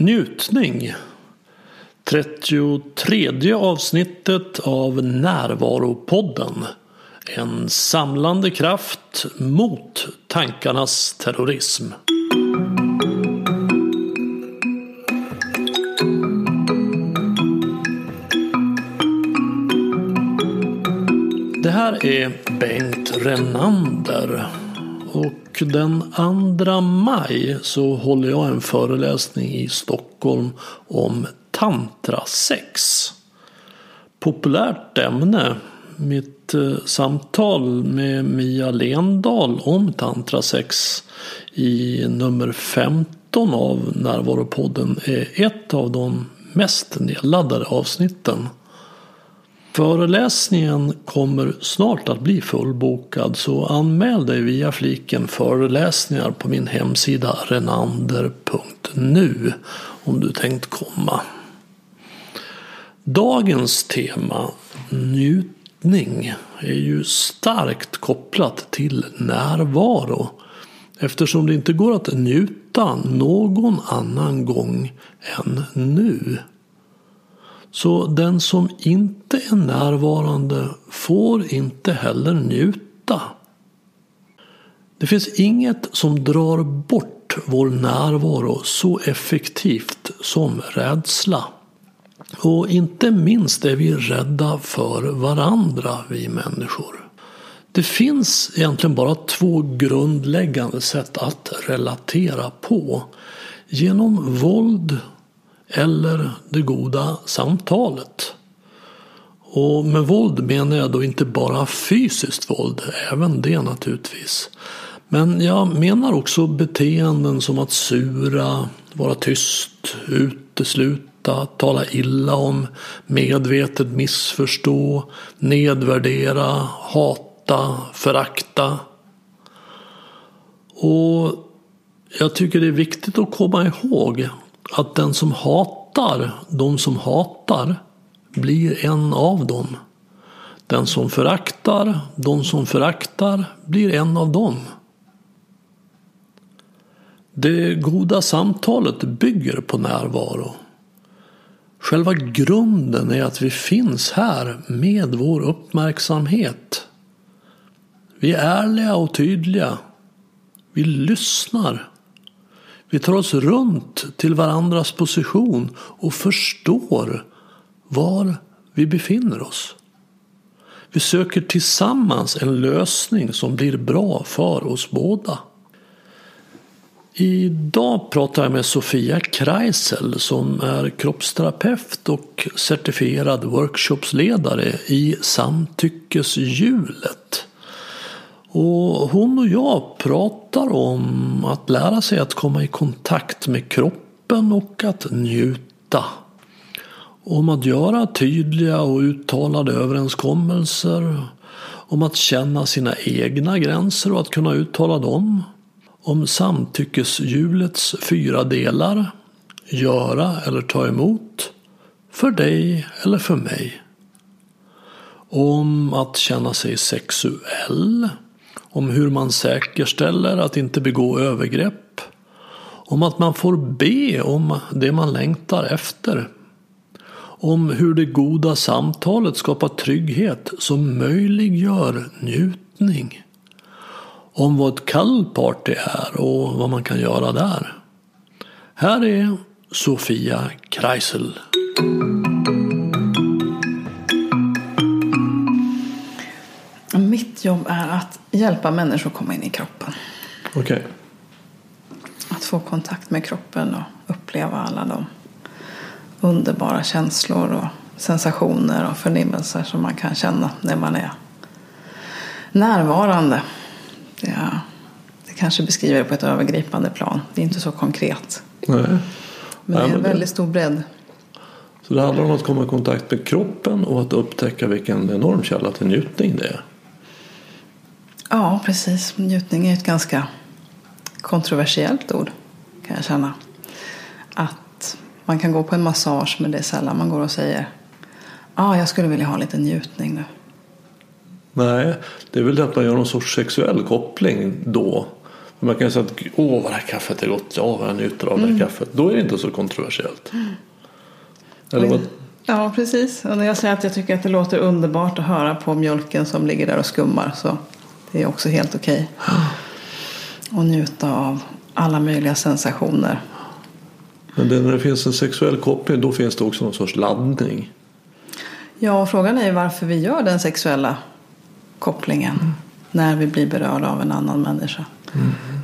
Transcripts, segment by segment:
Njutning 33 avsnittet av Närvaropodden En samlande kraft mot tankarnas terrorism. Det här är Bengt Renander. Och den 2 maj så håller jag en föreläsning i Stockholm om tantrasex. Populärt ämne. Mitt eh, samtal med Mia Lendahl om tantrasex i nummer 15 av Närvaropodden är ett av de mest nedladdade avsnitten. Föreläsningen kommer snart att bli fullbokad så anmäl dig via fliken föreläsningar på min hemsida renander.nu om du tänkt komma. Dagens tema, njutning, är ju starkt kopplat till närvaro eftersom det inte går att njuta någon annan gång än nu. Så den som inte är närvarande får inte heller njuta. Det finns inget som drar bort vår närvaro så effektivt som rädsla. Och inte minst är vi rädda för varandra, vi människor. Det finns egentligen bara två grundläggande sätt att relatera på. Genom våld eller det goda samtalet. Och med våld menar jag då inte bara fysiskt våld, även det naturligtvis. Men jag menar också beteenden som att sura, vara tyst, utesluta, tala illa om, medvetet missförstå, nedvärdera, hata, förakta. Och jag tycker det är viktigt att komma ihåg att den som hatar de som hatar blir en av dem. Den som föraktar de som föraktar blir en av dem. Det goda samtalet bygger på närvaro. Själva grunden är att vi finns här med vår uppmärksamhet. Vi är ärliga och tydliga. Vi lyssnar. Vi tar oss runt till varandras position och förstår var vi befinner oss. Vi söker tillsammans en lösning som blir bra för oss båda. Idag pratar jag med Sofia Kreisel som är kroppsterapeut och certifierad workshopsledare i Samtyckeshjulet. Och hon och jag pratar om att lära sig att komma i kontakt med kroppen och att njuta. Om att göra tydliga och uttalade överenskommelser. Om att känna sina egna gränser och att kunna uttala dem. Om samtyckeshjulets fyra delar. Göra eller ta emot. För dig eller för mig. Om att känna sig sexuell om hur man säkerställer att inte begå övergrepp, om att man får be om det man längtar efter, om hur det goda samtalet skapar trygghet som möjliggör njutning, om vad ett kallparty är och vad man kan göra där. Här är Sofia Kreisel. Mitt jobb är att hjälpa människor att komma in i kroppen. Okej. Okay. Att få kontakt med kroppen och uppleva alla de underbara känslor och sensationer och förnimmelser som man kan känna när man är närvarande. Det, är, det kanske beskriver det på ett övergripande plan. Det är inte så konkret. Nej. Men det är en väldigt stor bredd. Så det handlar om att komma i kontakt med kroppen och att upptäcka vilken enorm källa till njutning det är. Ja, precis. Njutning är ett ganska kontroversiellt ord kan jag känna. Att man kan gå på en massage men det är sällan man går och säger Ja, ah, jag skulle vilja ha lite njutning nu. Nej, det är väl det att man gör någon sorts sexuell koppling då. Man kan säga att åh vad det här kaffet är gott, ja vad jag njuter av det här kaffet. Då är det inte så kontroversiellt. Eller vad? Ja, precis. Och när jag säger att jag tycker att det låter underbart att höra på mjölken som ligger där och skummar så det är också helt okej. Och njuta av alla möjliga sensationer. Men det, när det finns en sexuell koppling då finns det också någon sorts laddning. Ja, och frågan är ju varför vi gör den sexuella kopplingen när vi blir berörda av en annan människa.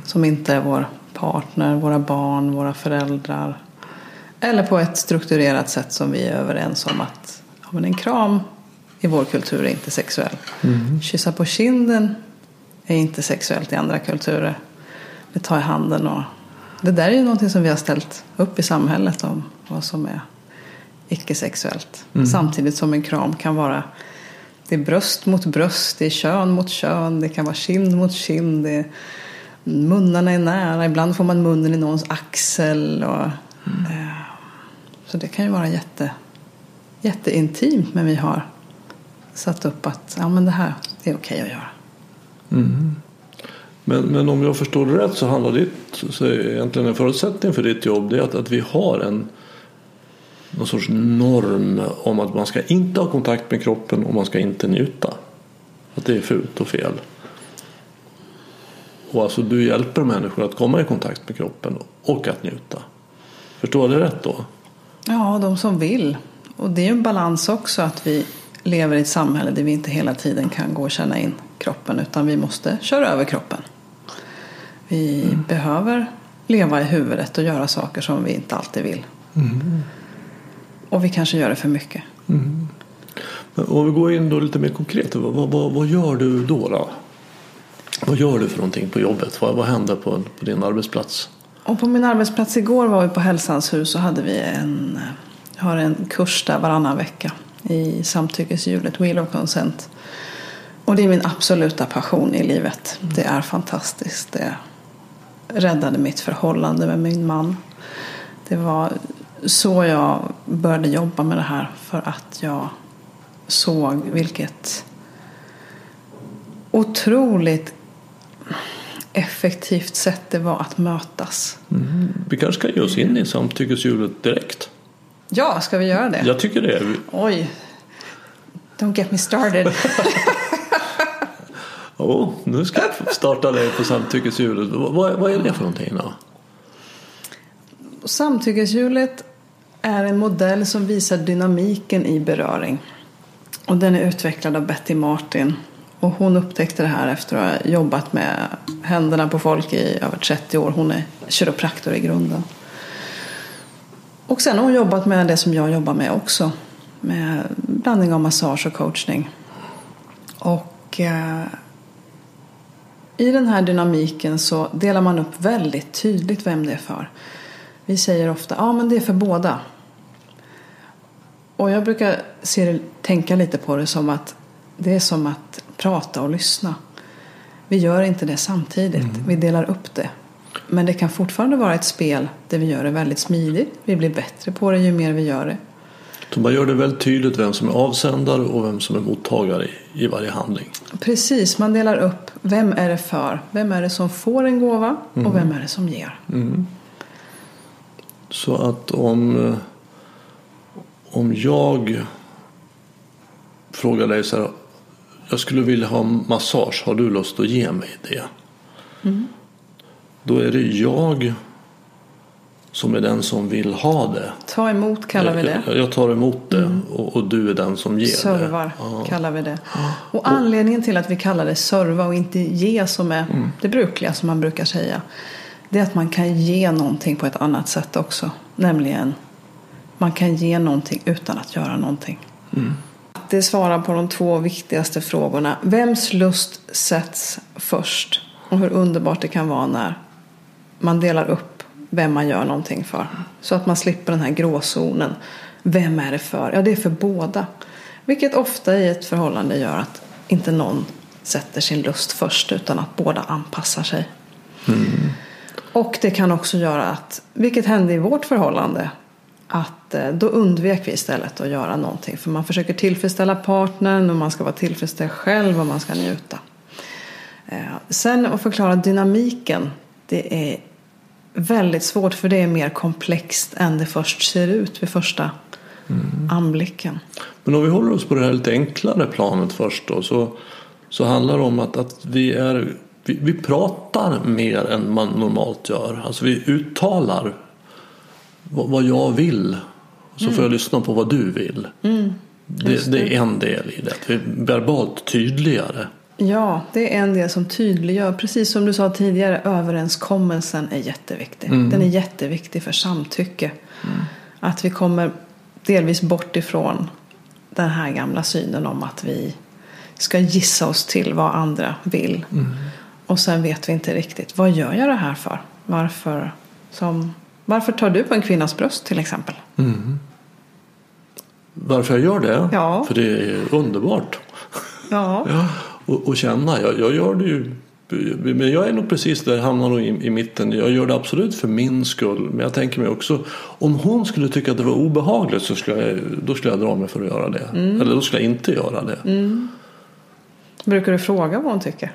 Som inte är vår partner, våra barn, våra föräldrar. Eller på ett strukturerat sätt som vi är överens om att ja, men en kram i vår kultur är inte sexuell. Kyssa på kinden är inte sexuellt i andra kulturer. Det tar i handen och det där är ju någonting som vi har ställt upp i samhället om vad som är icke-sexuellt. Samtidigt som en kram kan vara det är bröst mot bröst, det är kön mot kön, det kan vara kind mot kind. Det är, munnarna är nära, ibland får man munnen i någons axel. Och, eh, så det kan ju vara jätte, jätteintimt men vi har satt upp att ja, men det här det är okej att göra. Mm. Men, men om jag förstår det rätt så handlar ditt, så är egentligen en förutsättning för ditt jobb det är att, att vi har en någon sorts norm om att man ska inte ha kontakt med kroppen och man ska inte njuta. Att det är fult och fel. Och alltså du hjälper människor att komma i kontakt med kroppen och att njuta. Förstår jag det rätt då? Ja, de som vill. Och det är ju en balans också att vi lever i ett samhälle där vi inte hela tiden kan gå och känna in kroppen utan vi måste köra över kroppen. Vi behöver leva i huvudet och göra saker som vi inte alltid vill. Och vi kanske gör det för mycket. Men om vi går in då lite mer konkret. Vad, vad, vad gör du då, då? Vad gör du för någonting på jobbet? Vad, vad händer på, på din arbetsplats? Och på min arbetsplats igår var vi på Hälsans hus och hade vi en, jag har en kurs där varannan vecka i samtyckeshjulet Wheel of Consent. Och det är min absoluta passion i livet. Det är fantastiskt. Det räddade mitt förhållande med min man. Det var så jag började jobba med det här för att jag såg vilket otroligt effektivt sätt det var att mötas. Vi kanske ska ge oss in i samtyckeshjulet direkt. Ja, ska vi göra det? Jag tycker det. Oj. Don't get me started. Oh, nu ska jag starta dig på samtyckeshjulet. Vad, vad är det för någonting då? Samtyckeshjulet är en modell som visar dynamiken i beröring. Och den är utvecklad av Betty Martin. Och hon upptäckte det här efter att ha jobbat med händerna på folk i över 30 år. Hon är kiropraktor i grunden. Och sen har hon jobbat med det som jag jobbar med också. Med blandning av massage och coachning. Och eh, i den här dynamiken så delar man upp väldigt tydligt vem det är för. Vi säger ofta, ja men det är för båda. Och jag brukar se tänka lite på det som att det är som att prata och lyssna. Vi gör inte det samtidigt, vi delar upp det. Men det kan fortfarande vara ett spel där vi gör det väldigt smidigt. Vi blir bättre på det ju mer vi gör det. Så man gör det väldigt tydligt vem som är avsändare och vem som är mottagare i, varje handling. Precis, man delar upp. Vem är det för? Vem är det som får en gåva och vem är det som ger? Så att om, om jag frågar dig så här. Jag skulle vilja ha massage. Har du lust att ge mig det? Då är det jag som är den som vill ha det. Ta emot kallar vi det. Jag, jag tar emot det och, och du är den som ger Servar det. Ja. kallar vi det. Och anledningen till att vi kallar det serva och inte ge som är det brukliga som man brukar säga. Det är att man kan ge någonting på ett annat sätt också. Nämligen man kan ge någonting utan att göra någonting. Det svarar på de två viktigaste frågorna. Vems lust sätts först? Och hur underbart det kan vara när man delar upp vem man gör någonting för. Så att man slipper den här gråzonen. Vem är det för? Ja, det är för båda. Vilket ofta i ett förhållande gör att inte någon sätter sin lust först utan att båda anpassar sig. Och det kan också göra att, vilket hände i vårt förhållande, att eh, då undvek vi istället att göra någonting. För man försöker tillfredsställa partnern och man ska vara tillfredsställd själv och man ska njuta. Eh, Sen att förklara dynamiken det är väldigt svårt för det är mer komplext än det först ser ut vid första mm. anblicken. Men om vi håller oss på det här lite enklare planet först då så, så handlar det om att, att vi är vi, vi pratar mer än man normalt gör. Alltså vi uttalar vad, vad jag vill. Så mm. får jag lyssna på vad du vill. Mm. Det, det, är en del i det. Vi är verbalt tydligare. Ja, det är en del som tydliggör. Precis som du sa tidigare, överenskommelsen är jätteviktig. Mm. Den är jätteviktig för samtycke. Mm. Att vi kommer delvis bort ifrån den här gamla synen om att vi ska gissa oss till vad andra vill. Mm. Och sen vet vi inte riktigt, vad gör jag det här för? Varför, som, varför tar du på en kvinnas bröst till exempel? Mm. Varför jag gör det? Ja. För det är underbart. Ja. ja och, och, känna, jag, jag gör det ju men jag är nog precis där, hamnar nog i, i, mitten. Jag gör det absolut för min skull. Men jag tänker mig också, om hon skulle tycka att det var obehagligt så skulle jag, då skulle jag dra mig för att göra det. Mm. Eller då skulle jag inte göra det. Mm. Brukar du fråga vad hon tycker?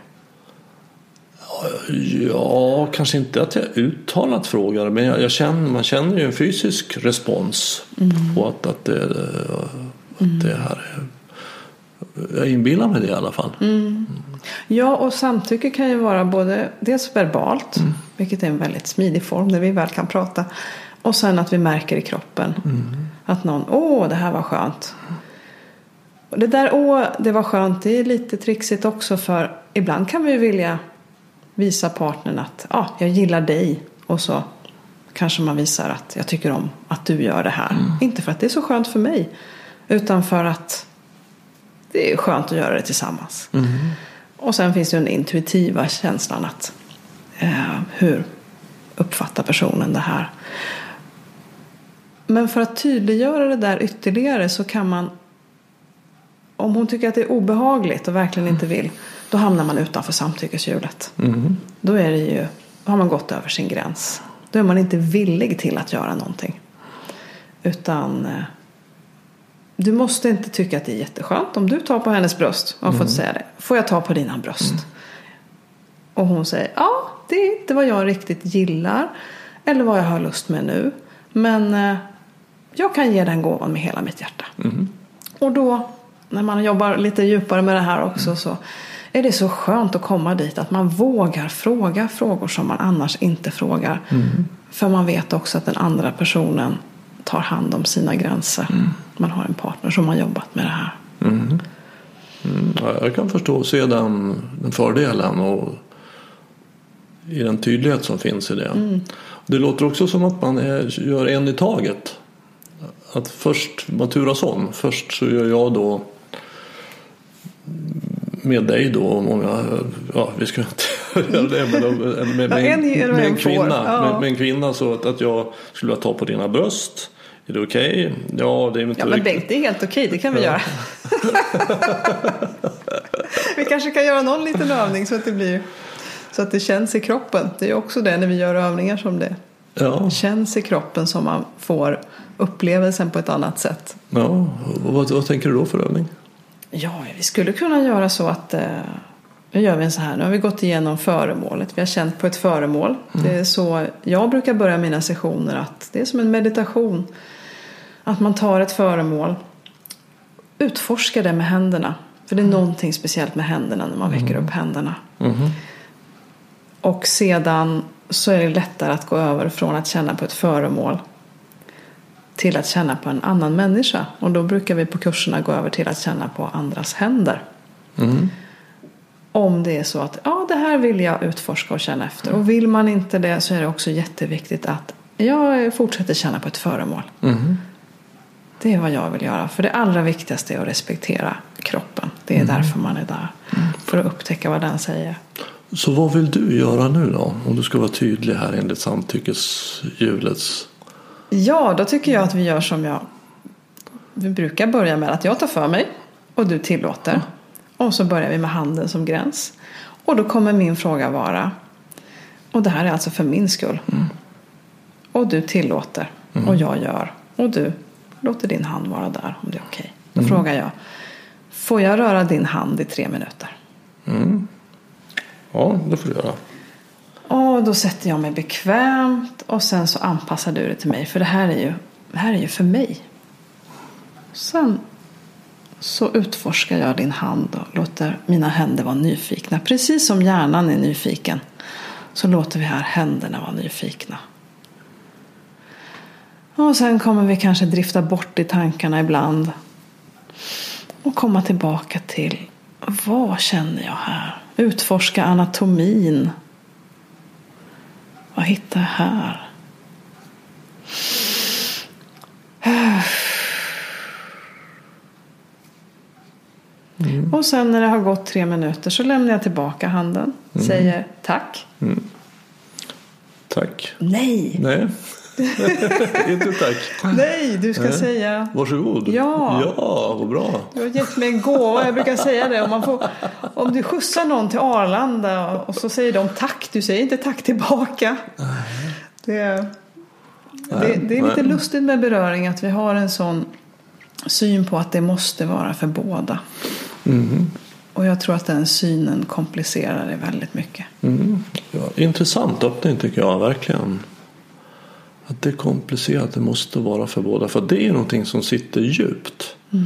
Ja, kanske inte att jag uttalat frågar men jag, jag känner, man känner ju en fysisk respons mm. på att, att, det, att mm. det här är jag inbillar mig det i alla fall. Mm. Ja, och samtycke kan ju vara både dels verbalt, mm. vilket är en väldigt smidig form när vi väl kan prata. Och sen att vi märker i kroppen mm. att någon, åh, det här var skönt. Och det där, åh, det var skönt, det är lite trixigt också för ibland kan vi vilja visa partnern att ah, jag gillar dig och så kanske man visar att jag tycker om att du gör det här. Mm. Inte för att det är så skönt för mig utan för att det är skönt att göra det tillsammans. Mm. Och sen finns det den intuitiva känslan att eh, hur uppfattar personen det här. Men för att tydliggöra det där ytterligare så kan man om hon tycker att det är obehagligt och verkligen inte vill då hamnar man utanför samtyckeshjulet. Mm. Då, är det ju, då har man gått över sin gräns. Då är man inte villig till att göra någonting. Utan eh, du måste inte tycka att det är jätteskönt om du tar på hennes bröst och har mm. fått säga det. Får jag ta på dina bröst? Mm. Och hon säger ja, det är inte vad jag riktigt gillar eller vad jag har lust med nu. Men eh, jag kan ge den gåvan med hela mitt hjärta. Mm. Och då när man jobbar lite djupare med det här också så är det så skönt att komma dit att man vågar fråga frågor som man annars inte frågar. Mm. För man vet också att den andra personen tar hand om sina gränser. Mm. Man har en partner som har jobbat med det här. Mm. mm. jag kan förstå och se den, den fördelen och i den tydlighet som finns i det. Mm. Det låter också som att man är, gör en i taget. Att först, man turas om. Först så gör jag då med dig då jag, ja vi ska inte med, en kvinna, så att, att jag skulle ta på dina bröst. Är det okej? Okay? Ja, det är inte Ja, men Bengt, det är helt okej. Okay. Det kan vi ja. göra. vi kanske kan göra någon liten övning så att det blir så att det känns i kroppen. Det är också det när vi gör övningar som det ja. känns i kroppen som man får upplevelsen på ett annat sätt. Ja, vad, vad tänker du då för övning? Ja, vi skulle kunna göra så att eh, nu gör vi en så här. Nu har vi gått igenom föremålet. Vi har känt på ett föremål. Mm. Det är så jag brukar börja mina sessioner. Att det är som en meditation. Att man tar ett föremål. Utforskar det med händerna. För det är mm. någonting speciellt med händerna när man väcker mm. upp händerna. Mm. Och sedan så är det lättare att gå över från att känna på ett föremål till att känna på en annan människa. Och då brukar vi på kurserna gå över till att känna på andras händer. Om det är så att ja, det här vill jag utforska och känna efter. Och vill man inte det så är det också jätteviktigt att jag fortsätter känna på ett föremål. Mm. Det är vad jag vill göra. För det allra viktigaste är att respektera kroppen. Det är mm. därför man är där. Mm. För att upptäcka vad den säger. Så vad vill du göra nu då? Om du ska vara tydlig här enligt samtyckeshjulets Ja, då tycker jag att vi gör som jag vi brukar börja med. Att jag tar för mig och du tillåter. Mm. Och så börjar vi med handen som gräns. Och då kommer min fråga vara. Och det här är alltså för min skull. Mm. Och du tillåter. Mm. Och jag gör. Och du låter din hand vara där om det är okej. Okay. Då mm. frågar jag. Får jag röra din hand i tre minuter? Mm. Ja, det får du göra. Och då sätter jag mig bekvämt och sen så anpassar du det till mig. För det här är ju, det här är ju för mig. Sen så utforskar jag din hand och låter mina händer vara nyfikna. Precis som hjärnan är nyfiken så låter vi här händerna vara nyfikna. Och sen kommer vi kanske drifta bort i tankarna ibland. Och komma tillbaka till vad känner jag här? Utforska anatomin. Vad hittar jag här? Mm. Och sen när det har gått tre minuter så lämnar jag tillbaka handen. Mm. Säger tack. Mm. Tack. Nej. Nej. Inte tack. Nej, du ska Nej. säga. Varsågod. Ja. Ja, vad bra. Du har gett mig en gåva. Jag brukar säga det. Om, man får, om du skjutsar någon till Arlanda och så säger de tack. Du säger inte tack tillbaka. Det, det, det är lite lustigt med beröring att vi har en sån syn på att det måste vara för båda. Mm. Och jag tror att den synen komplicerar det väldigt mycket. Mm. Ja, intressant öppning tycker jag verkligen. Att det är komplicerat, det måste vara för båda. För det är någonting som sitter djupt. Mm.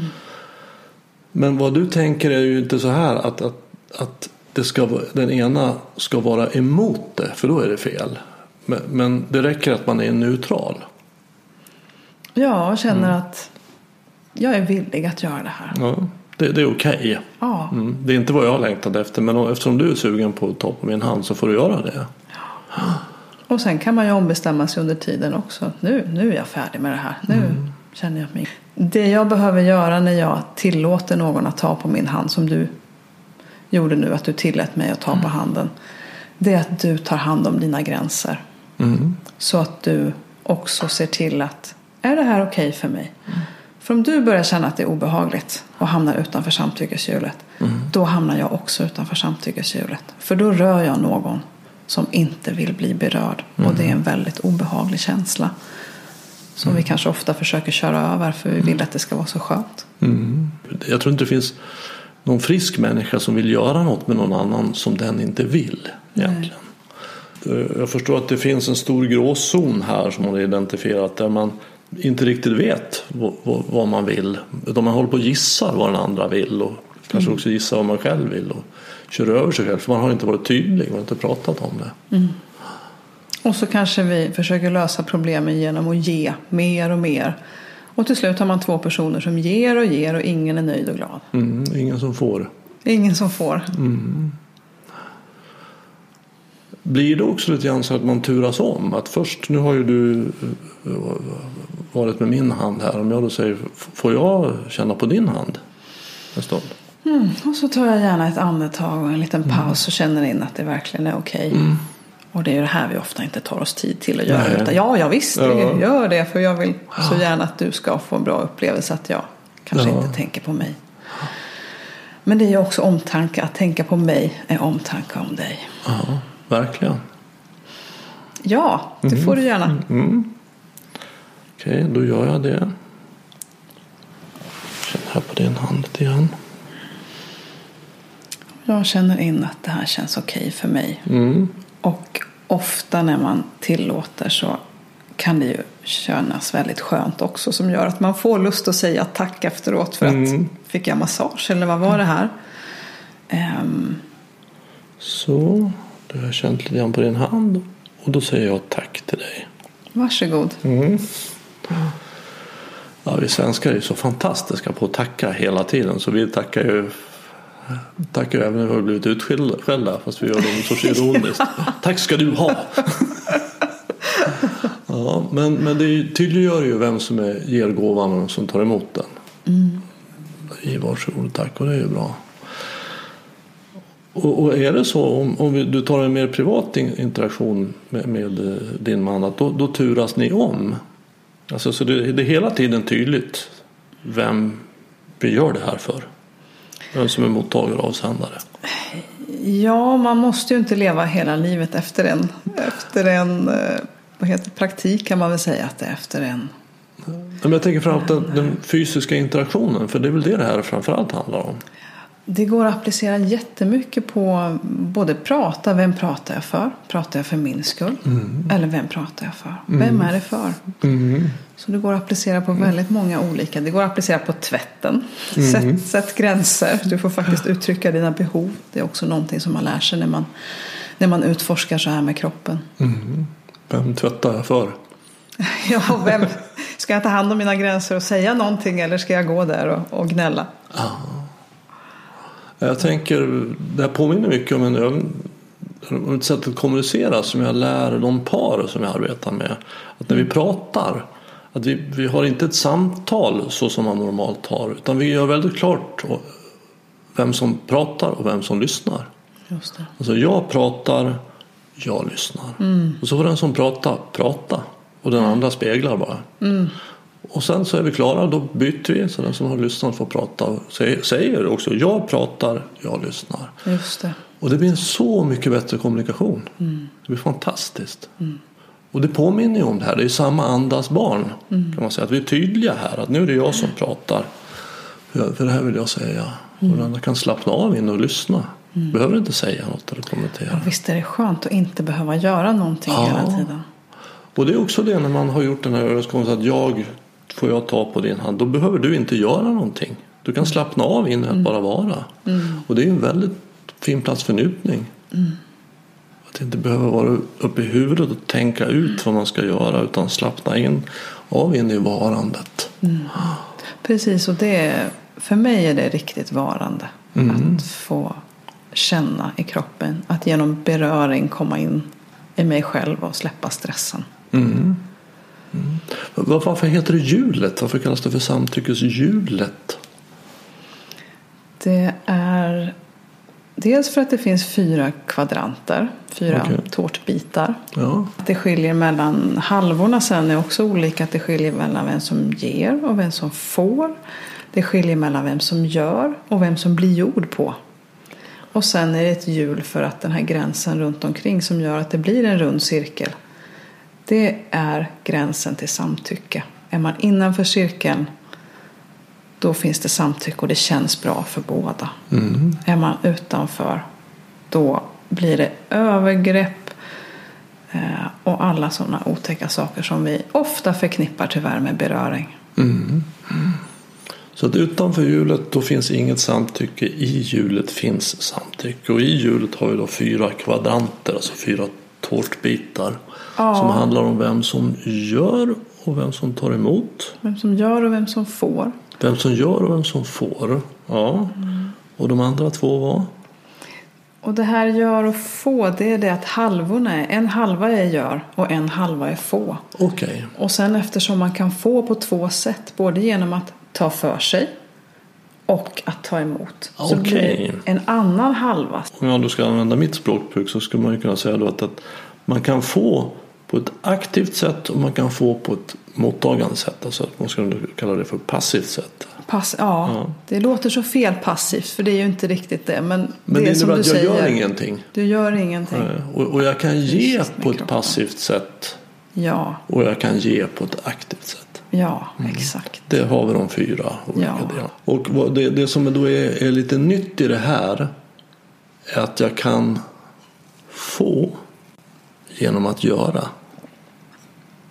Men vad du tänker är ju inte så här att, att, att det ska, den ena ska vara emot det, för då är det fel. Men, men det räcker att man är neutral. Ja, och känner mm. att jag är villig att göra det här. Ja, det, det är okej. Okay. Ja. Mm, det är inte vad jag har längtat efter men eftersom du är sugen på att ta på min hand så får du göra det. Ja. Och sen kan man ju ombestämma sig under tiden också. Nu, nu är jag färdig med det här. Nu mm. känner jag mig. Det jag behöver göra när jag tillåter någon att ta på min hand som du gjorde nu att du tillät mig att ta mm. på handen. Det är att du tar hand om dina gränser. Mm. Så att du också ser till att är det här okej okay för mig? För om du börjar känna att det är obehagligt och hamnar utanför samtyckeshjulet. Mm. Då hamnar jag också utanför samtyckeshjulet. För då rör jag någon som inte vill bli berörd. Mm. Och det är en väldigt obehaglig känsla. Som mm. vi kanske ofta försöker köra över för vi vill att det ska vara så skönt. Mm. Jag tror inte det finns någon frisk människa som vill göra något med någon annan som den inte vill. Egentligen. Nej. Jag förstår att det finns en stor gråzon här som man har identifierat där man inte riktigt vet vad, man vill. Utan man håller på och gissar vad den andra vill och kanske mm. också gissar vad man själv vill och kör över sig själv för man har inte varit tydlig och inte pratat om det. Mm. Och så kanske vi försöker lösa problemen genom att ge mer och mer. Och till slut har man två personer som ger och ger och ingen är nöjd och glad. Mm, ingen som får. Ingen som får. Mm. Blir det också lite grann så att man turas om? Att först, nu har ju du eh, varit med min hand här. Om jag då säger, får jag känna på din hand en stund? Mm, och så tar jag gärna ett andetag och en liten mm. paus och känner in att det verkligen är okej. Okay. Mm. Och det är ju det här vi ofta inte tar oss tid till att göra. Utan, ja, ja visst, ja. gör det. För jag vill så gärna att du ska få en bra upplevelse. Att jag kanske ja. inte tänker på mig. Men det är ju också omtanke. Att tänka på mig är omtanke om dig. Ja, verkligen. Ja, det mm. får du gärna. Mm. Okej, okay, då gör jag det. Känner här på din hand lite grann. Jag känner in att det här känns okej okay för mig. Mm. Och ofta när man tillåter så kan det ju kännas väldigt skönt också. Som gör att man får lust att säga tack efteråt. För mm. att fick jag massage eller vad var det här? Um. Så, du har känt lite grann på din hand. Och då säger jag tack till dig. Varsågod. Mm. Ja, vi svenskar är ju så fantastiska på att tacka hela tiden. Så vi tackar ju Tackar även när vi har blivit utskällda fast vi gör det så ironiskt. Tack ska du ha! ja, men, men det tydliggör ju vem som är, ger gåvan och vem som tar emot den. Mm. Varsågod tack och det är ju bra. Och, och är det så om, om du tar en mer privat interaktion med, med eh, din man att då, då turas ni om? Alltså, så det, det är hela tiden tydligt vem vi gör det här för. Vem som är mottagare och avsändare. Ja, man måste ju inte leva hela livet efter en, efter en eh, vad heter praktik kan man väl säga att det är efter en. Men jag tänker framförallt den, den fysiska interaktionen för det är väl det det här framförallt handlar om. Det går att applicera jättemycket på både prata, vem pratar jag för? Pratar jag för min skull? Mm. Eller vem pratar jag för? Vem är det för? Mm. Så det går att applicera på väldigt många olika. Det går att applicera på tvätten. Sätt, sätt gränser. Du får faktiskt uttrycka dina behov. Det är också någonting som man lär sig när man, när man utforskar så här med kroppen. Mm. Vem tvättar jag för? Ja, vem, ska jag ta hand om mina gränser och säga någonting eller ska jag gå där och, och gnälla? Jag tänker, det här påminner mycket om en övning om ett sätt att kommunicera som jag lär de par som jag arbetar med. Att när vi pratar, att vi, vi har inte ett samtal så som man normalt har utan vi gör väldigt klart vem som pratar och vem som lyssnar. Just det. Alltså jag pratar, jag lyssnar. Och så får den som pratar prata och den andra speglar bara. Och sen så är vi klara, då byter vi så den som har lyssnat får prata och säger, också jag pratar, jag lyssnar. Just det. Och det blir en så mycket bättre kommunikation. Det blir fantastiskt. Och det påminner ju om det här, det är samma andas barn. Kan man säga. Att vi är tydliga här, att nu är det jag som pratar. För det här vill jag säga. Och den andra kan slappna av in och lyssna. Behöver inte säga något eller kommentera. Visst är det skönt att inte behöva göra någonting Ja. hela tiden. Och det är också det när man har gjort den här överenskommelsen att jag får jag ta på din hand. Då behöver du inte göra någonting. Du kan slappna av in i att bara vara. Och det är en väldigt fin plats för njutning. Att inte behöva vara uppe i huvudet och tänka ut vad man ska göra utan slappna in av in i varandet. Precis, och det, för mig är det riktigt varande. Att få känna i kroppen. Att genom beröring komma in i mig själv och släppa stressen. Var- Varför heter det hjulet? Varför kallas det för samtyckeshjulet? Det är dels för att det finns fyra kvadranter, fyra Okej. tårtbitar. Ja. Att det skiljer mellan halvorna sen är också olika. Att det skiljer mellan vem som ger och vem som får. Det skiljer mellan vem som gör och vem som blir gjord på. Och sen är det ett hjul för att den här gränsen runt omkring som gör att det blir en rund cirkel. Det är gränsen till samtycke. Är man innanför cirkeln då finns det samtycke och det känns bra för båda. Är man utanför då blir det övergrepp eh, och alla sådana otäcka saker som vi ofta förknippar tyvärr med beröring. Så att utanför hjulet då finns inget samtycke. I hjulet finns samtycke. Och i hjulet har vi då fyra kvadranter, alltså fyra tårtbitar. Ja. Som handlar om vem som gör och vem som tar emot. Vem som gör och vem som får. Vem som gör och vem som får. Ja. Och de andra två var? Och det här gör och få det är det att halvorna är en halva är gör och en halva är få. Okej. Och sen eftersom man kan få på två sätt både genom att ta för sig och att ta emot. Så Okej. blir en annan halva Om jag då ska använda mitt språkbruk så skulle man ju kunna säga då att, att man kan få på ett aktivt sätt och man kan få på ett mottagande sätt. Alltså man skulle kalla det för passivt sätt. Pass, ja, Ja. det låter så fel passivt för det är ju inte riktigt det. Men, Men det, det är som du att jag säger. gör ingenting. Du gör ingenting. Och, och jag kan ge Precis, på ett passivt sätt Ja, och jag kan ge på ett aktivt sätt. ja, exakt. Det har vi de fyra olika Ja. delarna. Och det, det som då är, är lite nytt i det här är att jag kan få genom att göra.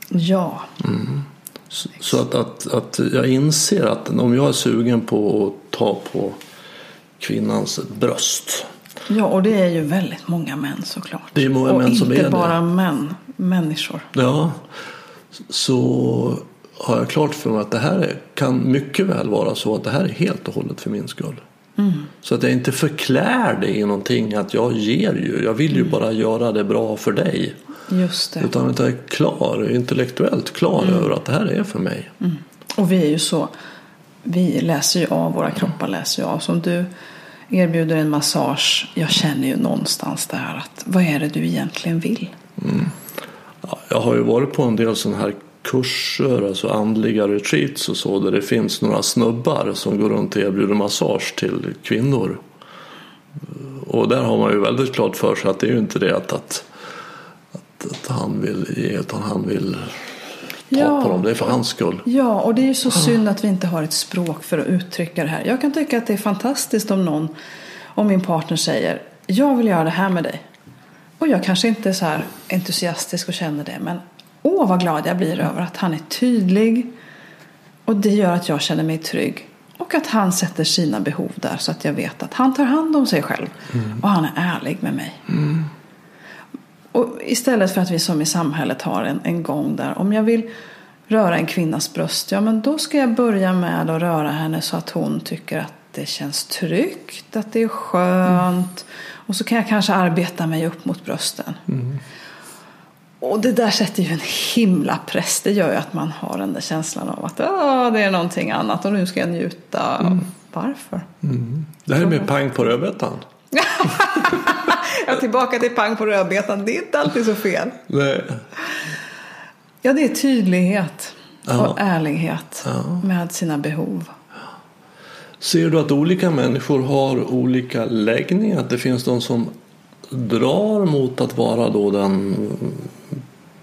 Ja, Så, så att, att, att jag inser att om jag är sugen på att ta på kvinnans bröst. ja, och det är ju väldigt många män såklart. Det är många och män som inte är det. bara män, människor. Ja, så har jag klart för mig att det här är, kan mycket väl vara så att det här är helt och hållet för min skull. Så att jag inte förklär det i någonting att jag ger ju. Jag vill ju bara göra det bra för dig. Just det. Utan att jag är klar, intellektuellt klar över att det här är för mig. Och vi är ju så, vi läser ju av, våra kroppar läser ju av. Som du erbjuder en massage, jag känner ju någonstans där att vad är det du egentligen vill? Ja, jag har ju varit på en del sådana här kurser, alltså andliga retreats och så, där det finns några snubbar som går runt och erbjuder massage till kvinnor. Och där har man ju väldigt klart för sig att det är ju inte det att, att, att, att han vill ge, utan han vill ta på dem. Det är för hans skull. Ja, och det är ju så synd att vi inte har ett språk för att uttrycka det här. Jag kan tycka att det är fantastiskt om någon, om min partner säger jag vill göra det här med dig. Och jag kanske inte är så här entusiastisk och känner det, men åh vad glad jag blir över att han är tydlig. Och det gör att jag känner mig trygg. Och att han sätter sina behov där så att jag vet att han tar hand om sig själv. Mm. Och han är ärlig med mig. Mm. Och istället för att vi som i samhället har en, en gång där om jag vill röra en kvinnas bröst, ja men då ska jag börja med att röra henne så att hon tycker att det känns tryggt, att det är skönt. Mm. Och så kan jag kanske arbeta mig upp mot brösten. Mm. Och det där sätter ju en himla press. Det gör ju att man har den där känslan av att det är någonting annat och nu ska jag njuta. Mm. Varför? Mm. Det här är med pang på rödbetan. ja, tillbaka till pang på rödbetan. Det är inte alltid så fel. Nej. Ja, det är tydlighet ja. och ärlighet ja. med sina behov. Ser du att olika människor har olika läggning? Att det finns de som drar mot att vara då den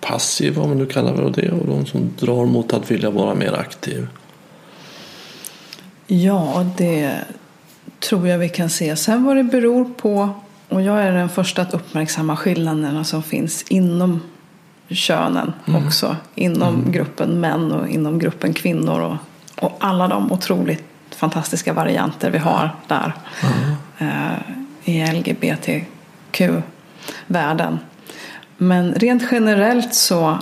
passiva, om man nu kallar det och de som drar mot att vilja vara mer aktiv? Ja, det tror jag vi kan se. Sen vad det beror på, och jag är den första att uppmärksamma skillnaderna som finns inom könen mm. också. Inom mm. gruppen män och inom gruppen kvinnor och, och alla de otroligt fantastiska varianter vi har där mm. eh, i LGBTQ-världen. Men rent generellt så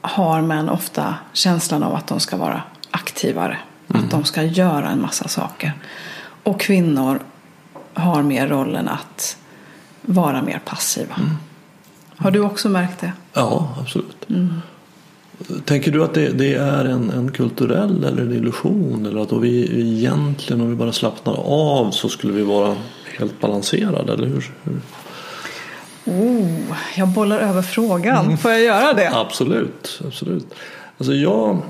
har män ofta känslan av att de ska vara aktivare. Mm. Att de ska göra en massa saker. Och kvinnor har mer rollen att vara mer passiva. Mm. Har du också märkt det? Ja, absolut. Mm. Tänker du att det, det, är en, en kulturell eller en illusion? Eller att vi egentligen om vi bara slappnar av så skulle vi vara helt balanserade? Eller hur? hur? Oh, jag bollar över frågan. Mm. Får jag göra det? Absolut. absolut. Alltså jag,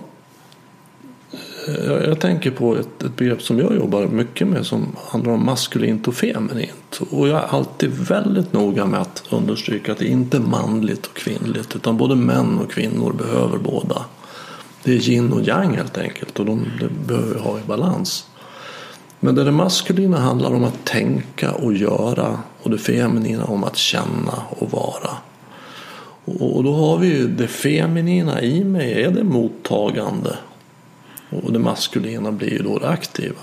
jag, jag, tänker på ett, ett begrepp som jag jobbar mycket med som handlar om maskulint och feminint. Och jag är alltid väldigt noga med att understryka att det inte är manligt och kvinnligt utan både män och kvinnor behöver båda. Det är yin och yang helt enkelt och de, de behöver ha i balans. Men det, det maskulina handlar om att tänka och göra och det feminina om att känna och vara. Och då har vi ju det feminina i mig är det mottagande och det maskulina blir ju då det aktiva.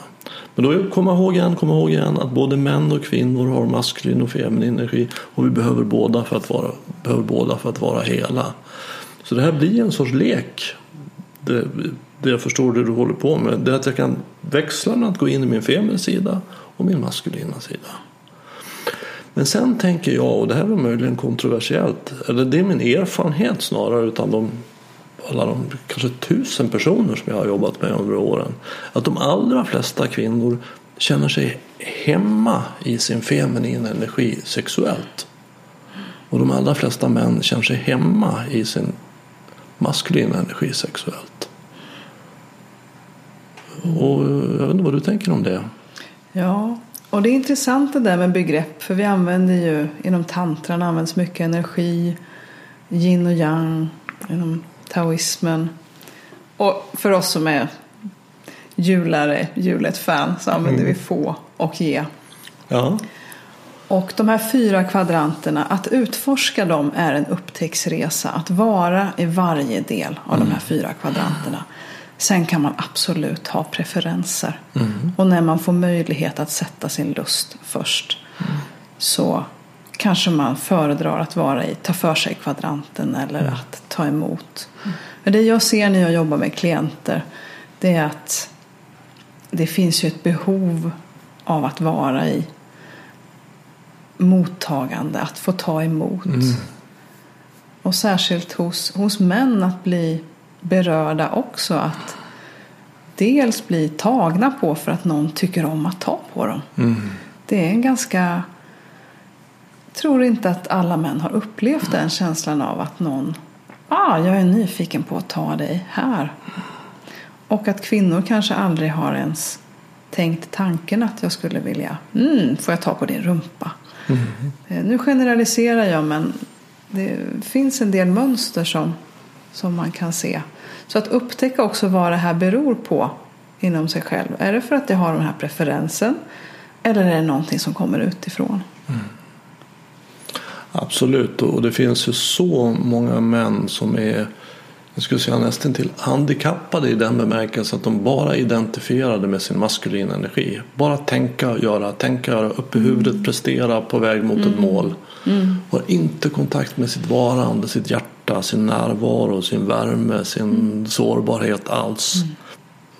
Men då kom ihåg igen, kom ihåg igen att både män och kvinnor har maskulin och feminin energi och vi behöver båda för att vara, behöver båda för att vara hela. Så det här blir en sorts lek. Det, det jag förstår det du håller på med det är att jag kan växla mellan att gå in i min feminina sida och min maskulina sida. Men sen tänker jag, och det här är möjligen kontroversiellt, eller det är min erfarenhet snarare utan de alla de kanske tusen personer som jag har jobbat med under åren. Att de allra flesta kvinnor känner sig hemma i sin feminina energi sexuellt. Och de allra flesta män känner sig hemma i sin maskulina energi sexuellt. Och jag vet inte vad du tänker om det? Ja, och det är intressant det där med begrepp. För vi använder ju, inom tantran används mycket energi, yin och yang. Inom taoismen. Och för oss som är julare, julet-fan, så använder mm. vi få och ge. Ja. Och de här fyra kvadranterna, att utforska dem är en upptäcktsresa. Att vara i varje del av mm. de här fyra kvadranterna. Sen kan man absolut ha preferenser. Mm. Och när man får möjlighet att sätta sin lust först mm. så kanske man föredrar att vara i ta för sig kvadranten eller mm. att ta emot. Men det jag ser när jag jobbar med klienter det är att det finns ju ett behov av att vara i mottagande, att få ta emot. Mm. Och särskilt hos, hos män att bli berörda också. Att dels bli tagna på för att någon tycker om att ta på dem. Mm. Det är en ganska tror inte att alla män har upplevt den känslan av att någon ah, jag är nyfiken på att ta dig här. Och att kvinnor kanske aldrig har ens tänkt tanken att jag skulle vilja, mm, får jag ta på din rumpa? Mm. Nu generaliserar jag men det finns en del mönster som, som man kan se. Så att upptäcka också vad det här beror på inom sig själv. Är det för att jag har den här preferensen eller är det någonting som kommer utifrån? Mm. Absolut, och det finns ju så många män som är jag skulle säga nästan till handikappade i den bemärkelsen att de bara identifierade med sin maskulina energi. Bara tänka, göra, tänka, göra, upp i huvudet, mm. prestera på väg mot mm. ett mål. Mm. Har inte kontakt med sitt varande, sitt hjärta, sin närvaro, sin värme, sin mm. sårbarhet alls. Mm.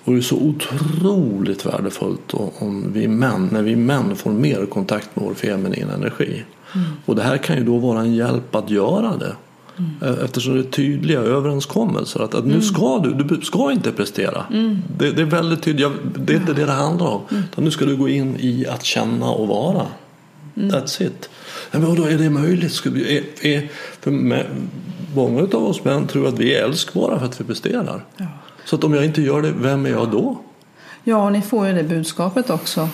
Och det är så otroligt värdefullt om vi män, när vi män får mer kontakt med vår feminina energi. Mm. Och det här kan ju då vara en hjälp att göra det. Mm. Eftersom det är tydliga överenskommelser. Att, att nu mm. ska du, du ska inte prestera. Mm. Det, det, är väldigt tydligt. Det är inte det det handlar om. Mm. Nu ska du gå in i att känna och vara. Mm. That's it. Men då är det möjligt? Ska vi, är, är, för med, många av oss män tror att vi är älskbara för att vi presterar. Ja. Så att om jag inte gör det, vem är jag då? Ja, och ni får ju det budskapet också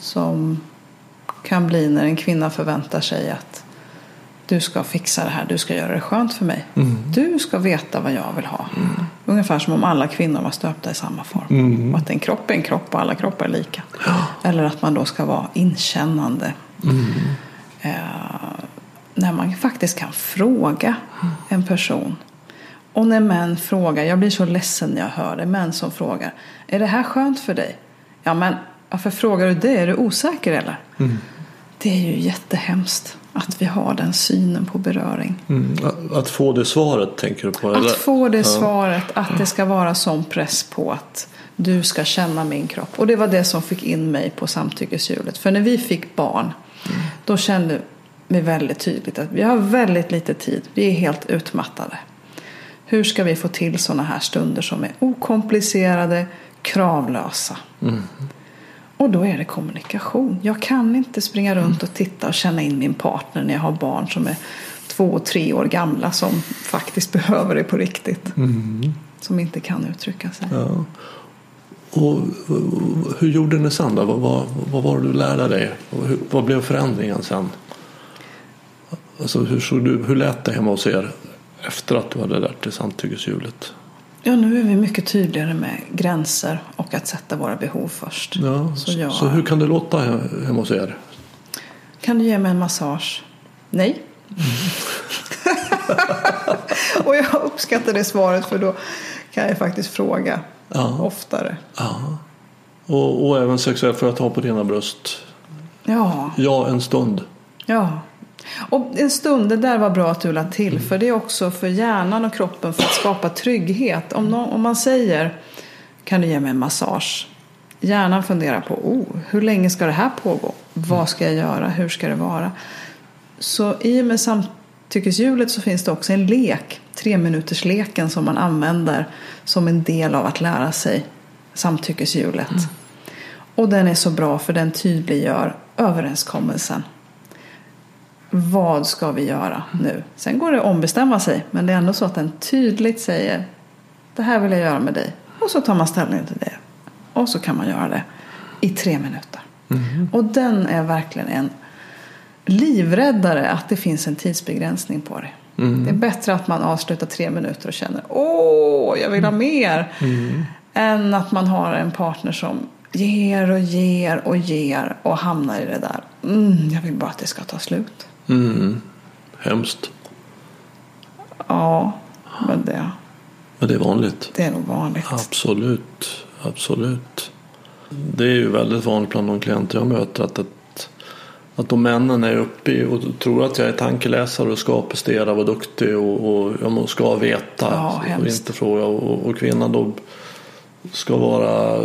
som kan bli när en kvinna förväntar sig att du ska fixa det här, du ska göra det skönt för mig. Mm. Du ska veta vad jag vill ha. Mm. Ungefär som om alla kvinnor var stöpta i samma form. Mm. Och att en kropp är en kropp och alla kroppar är lika. Eller att man då ska vara inkännande. Eh, när man faktiskt kan fråga en person. Och när män frågar, jag blir så ledsen när jag hör det, män som frågar. Är det här skönt för dig? Ja men varför frågar du det? Är du osäker eller? Mm. Det är ju jättehemskt att vi har den synen på beröring. Mm. Att få det svaret tänker du på? Eller? Att få det svaret, att det ska vara sån press på att du ska känna min kropp. Och det var det som fick in mig på samtyckeshjulet. För när vi fick barn. Då kände vi väldigt tydligt att vi har väldigt lite tid. Vi är helt utmattade. Hur ska vi få till sådana här stunder som är okomplicerade, kravlösa? Mm. Och då är det kommunikation. Jag kan inte springa runt och titta och känna in min partner när jag har barn som är två och tre år gamla som faktiskt behöver det på riktigt. Mm. Som inte kan uttrycka sig. Ja. Och hur gjorde ni sen då? Vad, vad, vad var det du lärde dig? Hur, vad blev förändringen sen? Alltså, hur, såg du, hur lät det hemma hos er efter att du hade lärt dig samtyckeshjulet? Ja, nu är vi mycket tydligare med gränser och att sätta våra behov först. Ja, så, jag... så hur kan det låta hemma hos er? Kan du ge mig en massage? Nej. Mm. och jag uppskattar det svaret för då kan jag faktiskt fråga ja. oftare. Ja. Och, och även sexuellt för att ha på dina bröst? Ja. Ja, en stund. Ja. Och en stund, det där var bra att du lade till. Mm. För det är också för hjärnan och kroppen för att skapa trygghet. Om, någon, om man säger kan du ge mig en massage? Hjärnan funderar på oh, hur länge ska det här pågå? Vad ska jag göra? Hur ska det vara? Så i och med samtyckeshjulet så finns det också en lek. Tre minuters leken som man använder som en del av att lära sig samtyckeshjulet. Mm. Och den är så bra för den tydliggör överenskommelsen vad ska vi göra nu? Sen går det att ombestämma sig. Men det är ändå så att den tydligt säger det här vill jag göra med dig. Och så tar man ställning till det. Och så kan man göra det i tre minuter. Mm. Och den är verkligen en livräddare att det finns en tidsbegränsning på det. Mm. Det är bättre att man avslutar tre minuter och känner åh, jag vill ha mer. Mm. Än att man har en partner som ger och ger och ger och hamnar i det där. Mm, jag vill bara att det ska ta slut. Mm. Hemskt. Ja, men det... Men det är vanligt. Det är nog vanligt. Absolut. Absolut. Det är ju väldigt vanligt bland de klienter jag möter att, att, att de männen är uppe i och tror att jag är tankeläsare och ska prestera, vara duktig och, och jag ska veta ja, och inte fråga. Och, och kvinnan då ska vara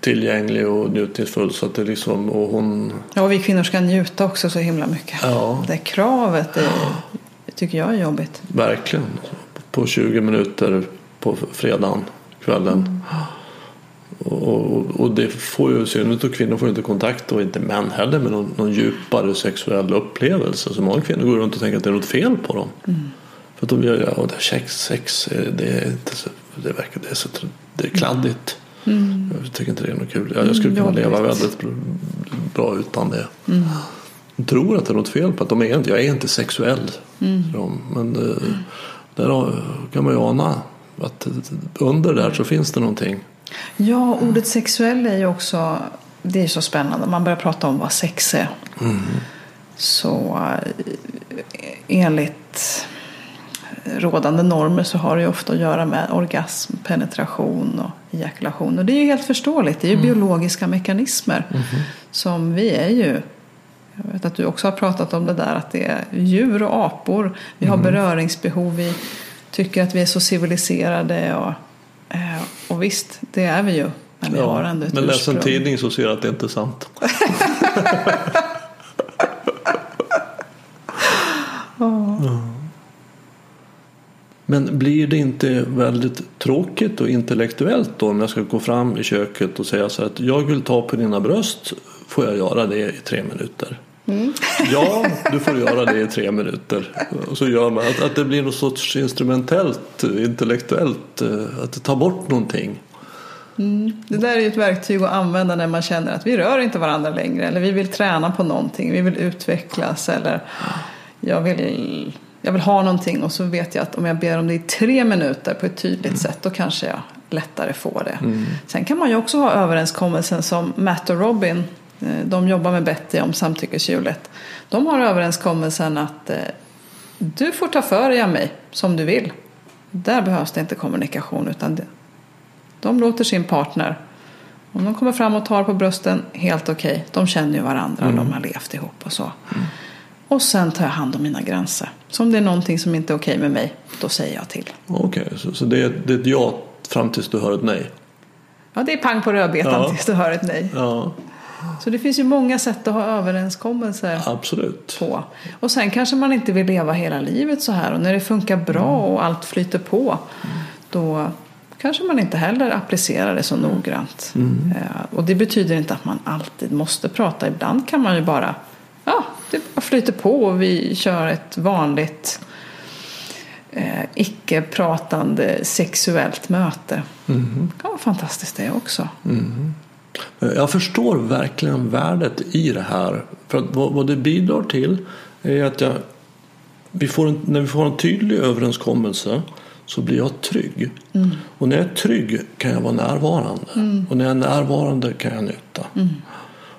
tillgänglig och njutningsfull. Så att det liksom, och hon... Ja, och vi kvinnor ska njuta också så himla mycket. Ja. Det kravet är, tycker jag är jobbigt. Verkligen. På 20 minuter på fredagen, kvällen. Mm. Och, och, det får ju, synnerhet och kvinnor får inte kontakt och inte män heller med någon, någon djupare sexuell upplevelse. Så många kvinnor går runt och tänker att det är något fel på dem. Mm. För att de gör, ja, det sex, sex det är inte så, det verkar, det är så det är kladdigt. Mm. Jag tycker inte det är något kul. Jag, skulle kunna leva väldigt bra utan det. Mm. De tror att det är något fel på att de är inte, jag är inte sexuell. Mm. Men det, där kan man ju ana Att under där så finns det någonting. Ja, ordet sexuell är ju också det är så spännande. Man börjar prata om vad sex är. Mm. Så enligt rådande normer så har det ju ofta att göra med orgasm, penetration och ejakulation. Och det är ju helt förståeligt. Det är ju biologiska mekanismer. Som vi är ju. Jag vet att du också har pratat om det där att det är djur och apor. Vi har beröringsbehov. Vi tycker att vi är så civiliserade. Och, och visst, det är vi ju. Men vi har ändå ett men läs en tidning så ser du att det inte är sant. Ja. Men blir det inte väldigt tråkigt och intellektuellt då om jag ska gå fram i köket och säga så att jag vill ta på dina bröst, får jag göra det i tre minuter? Mm. Ja, du får göra det i tre minuter. Och så gör man att, att det blir något sorts instrumentellt, intellektuellt, eh, att det tar bort någonting. Det där är ju ett verktyg att använda när man känner att vi rör inte varandra längre. Eller vi vill träna på någonting, vi vill utvecklas. Eller jag vill, jag vill ha någonting och så vet jag att om jag ber om det i tre minuter på ett tydligt sätt då kanske jag lättare får det. Sen kan man ju också ha överenskommelsen som Matt och Robin, de jobbar med Betty om samtyckeshjulet. De har överenskommelsen att eh, du får ta för dig av mig som du vill. Där behövs det inte kommunikation utan det, de låter sin partner. Om de kommer fram och tar på brösten, helt okej. De känner ju varandra och de har levt ihop och så. Och sen tar jag hand om mina gränser. Så om det är någonting som inte är okej med mig, då säger jag till. Okej, så, så det, är, det är ett ja fram tills du hör ett nej? Ja, det är pang på rödbetan Ja. tills du hör ett nej. Ja, Så det finns ju många sätt att ha överenskommelser absolut. på. Och sen kanske man inte vill leva hela livet så här. Och när det funkar bra och allt flyter på, då kanske man inte heller applicerar det så noggrant. Eh, Och det betyder inte att man alltid måste prata. Ibland kan man ju bara, ja, det bara flyter på och vi kör ett vanligt eh, icke-pratande sexuellt möte. Det kan vara fantastiskt det också. Jag förstår verkligen värdet i det här. För att vad, det bidrar till är att jag, vi får en, när vi får en tydlig överenskommelse så blir jag trygg. Och när jag är trygg kan jag vara närvarande. Och när jag är närvarande kan jag njuta.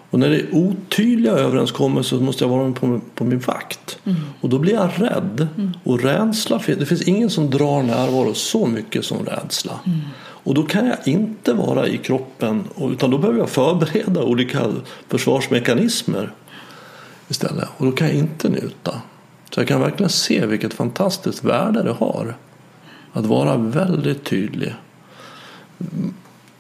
Och när det är otydliga överenskommelser så måste jag vara på, på min vakt. Och då blir jag rädd. Och rädsla, det finns ingen som drar närvaro så mycket som rädsla. Och då kan jag inte vara i kroppen utan då behöver jag förbereda olika försvarsmekanismer istället. Och då kan jag inte njuta. Så jag kan verkligen se vilket fantastiskt värde det har. Att vara väldigt tydlig.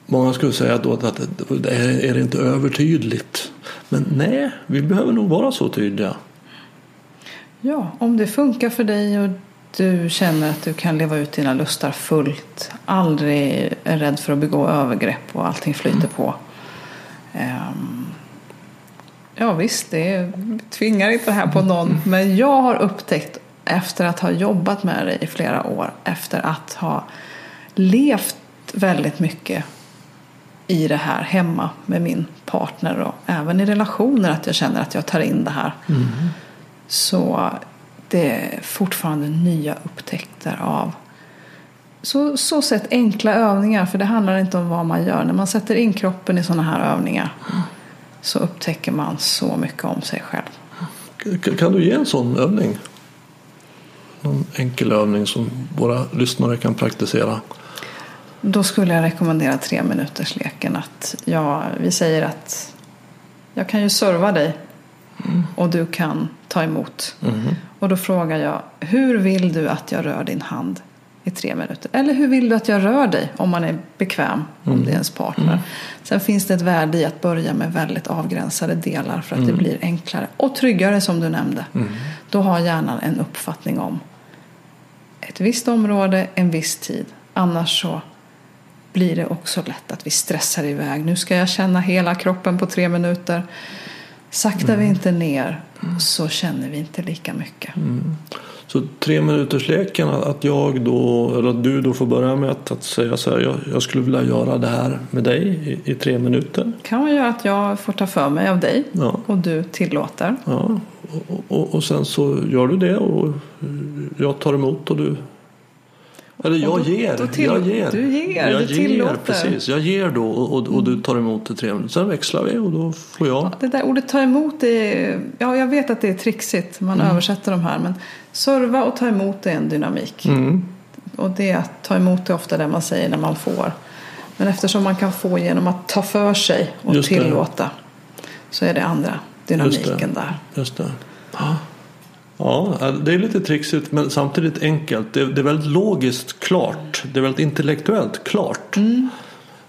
Många skulle säga då att det är är det inte övertydligt. Men nej, vi behöver nog vara så tydliga. Ja, om det funkar för dig och du känner att du kan leva ut dina lustar fullt. Aldrig är rädd för att begå övergrepp och allting flyter på. Ehm, ja visst, det tvingar inte det här på någon. Men jag har upptäckt efter att ha jobbat med det i flera år. Efter att ha levt väldigt mycket i det här hemma med min partner och även i relationer att jag känner att jag tar in det här. Så det är fortfarande nya upptäckter av så, så sett enkla övningar. För det handlar inte om vad man gör. När man sätter in kroppen i sådana här övningar så upptäcker man så mycket om sig själv. Kan du ge en sån övning? Någon enkel övning som våra lyssnare kan praktisera. Då skulle jag rekommendera tre minuters leken. Att jag, vi säger att jag kan ju serva dig och du kan ta emot. Och då frågar jag, hur vill du att jag rör din hand i tre minuter? Eller hur vill du att jag rör dig om man är bekväm, om det är ens partner? Sen finns det ett värde i att börja med väldigt avgränsade delar för att det blir enklare och tryggare som du nämnde. Då har hjärnan en uppfattning om ett visst område, en viss tid. Annars så blir det också lätt att vi stressar iväg. Nu ska jag känna hela kroppen på tre minuter. Saktar vi inte ner så känner vi inte lika mycket. Så tre minuters leken att jag då, eller att du då får börja med att, att säga så här. Jag, jag skulle vilja göra det här med dig i, i tre minuter. kan man göra att jag får ta för mig av dig Ja. och du tillåter. Ja, och, och, och sen så gör du det och jag tar emot och du Eller jag då- ger. då till- jag ger. du ger, jag du ger, tillåter. Precis, jag ger då och, och, och du tar emot det tre minuter. Sen växlar vi och då får jag. Det där ordet ta emot är, ja jag vet att det är trixigt, man översätter de här. Men serva och ta emot är en dynamik. Mm. Och det att ta emot är ofta det man säger när man får. Men eftersom man kan få genom att ta för sig och Just det. tillåta. Så är det andra dynamiken där. Just det. Ja. Ja, det är lite trixigt men samtidigt enkelt. Det, det är väldigt logiskt klart. Det är väldigt intellektuellt klart. Mm.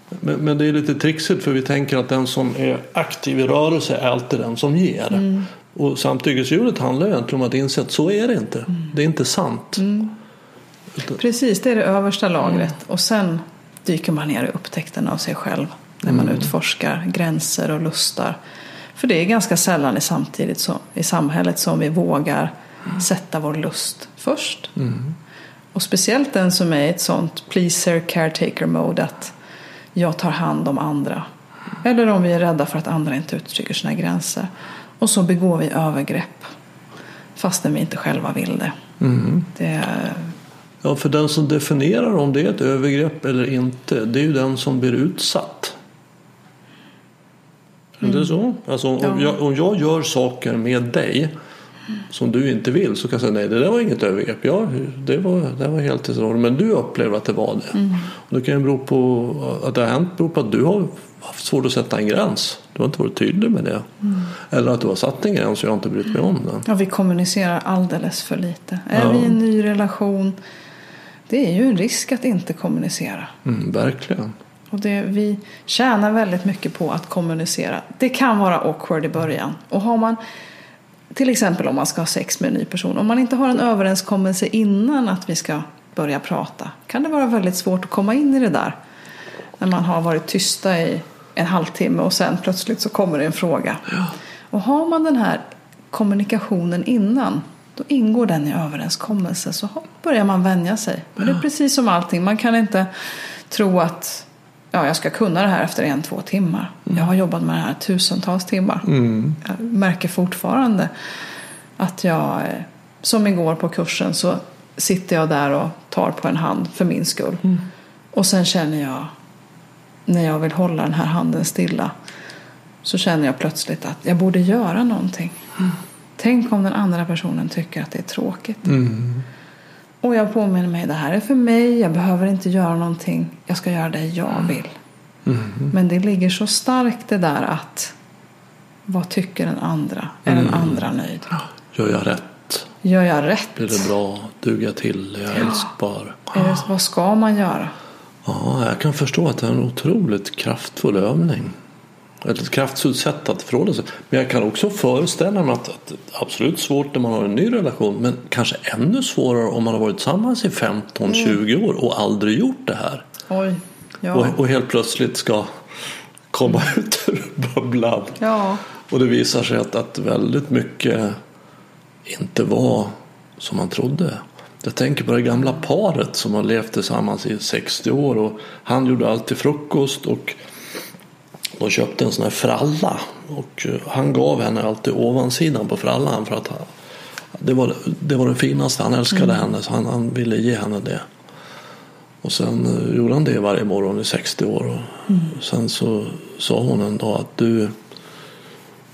Men, men det är lite trixigt för vi tänker att den som är aktiv i rörelse är alltid den som ger. Mm. Och samtyckeshjulet handlar egentligen om att inse att så är det inte. Mm. Det är inte sant. Utan- Precis, det är det översta lagret. Och sen dyker man ner i upptäckten av sig själv. När man utforskar gränser och lustar. För det är ganska sällan i, samtidigt som, i samhället som vi vågar sätta vår lust först. Och speciellt den som är i ett sånt pleaser caretaker mode att jag tar hand om andra. Eller om vi är rädda för att andra inte uttrycker sina gränser. Och så begår vi övergrepp. Fastän vi inte själva vill det. Det är Ja, för den som definierar om det är ett övergrepp eller inte, det är ju den som blir utsatt. Är det så? Alltså, om, Ja. jag, om jag gör saker med dig som du inte vill så kan jag säga nej, det där var inget övergrepp. Ja, det var, det var helt i. Men du upplever att det var det. Och det kan ju bero på att det har hänt beror på att du har haft svårt att sätta en gräns. Du har inte varit tydlig med det. Eller att du har satt en gräns och jag har inte brytt mig om den. Ja, vi kommunicerar alldeles för lite. Är Ja. vi i en ny relation, det är ju en risk att inte kommunicera. Mm, verkligen. Och det, vi tjänar väldigt mycket på att kommunicera. Det kan vara awkward i början. Och har man, till exempel om man ska ha sex med en ny person, om man inte har en överenskommelse innan att vi ska börja prata, kan det vara väldigt svårt att komma in i det där. När man har varit tysta i en halvtimme och sen plötsligt så kommer det en fråga. Och har man den här kommunikationen innan, då ingår den i överenskommelse. Så börjar man vänja sig. Men det är precis som allting, man kan inte tro att ja, jag ska kunna det här efter en, två timmar. Jag har jobbat med det här tusentals timmar. Jag märker fortfarande att jag, eh, som igår på kursen, så sitter jag där och tar på en hand för min skull. Och sen känner jag, när jag vill hålla den här handen stilla, så känner jag plötsligt att jag borde göra någonting. Tänk om den andra personen tycker att det är tråkigt. Och jag påminner mig, det här är för mig, jag behöver inte göra någonting, jag ska göra det jag vill. Men det ligger så starkt det där att vad tycker den andra? Är den andra nöjd? Gör jag rätt? Gör jag rätt? Blir det bra? Duger jag till? Är jag älskbar? Är det, vad ska man göra? Ja, jag kan förstå att det är en otroligt kraftfull övning. Ett kraftfullt sätt att förhålla sig. Men jag kan också föreställa mig att, att det är absolut svårt när man har en ny relation. Men kanske ännu svårare om man har varit tillsammans i 15-20 år och aldrig gjort det här. Oj, ja. Och, och helt plötsligt ska komma ut ur bubblan. Ja, Och det visar sig att, att väldigt mycket inte var som man trodde. Jag tänker på det gamla paret som har levt tillsammans i 60 år och han gjorde alltid frukost och de köpte en sån här fralla och eh, han gav henne alltid ovansidan på frallan för att han, det, var, det var det finaste. Han älskade henne så han, han ville ge henne det. Och sen eh, gjorde han det varje morgon i 60 år. Och Sen så sa hon en dag att du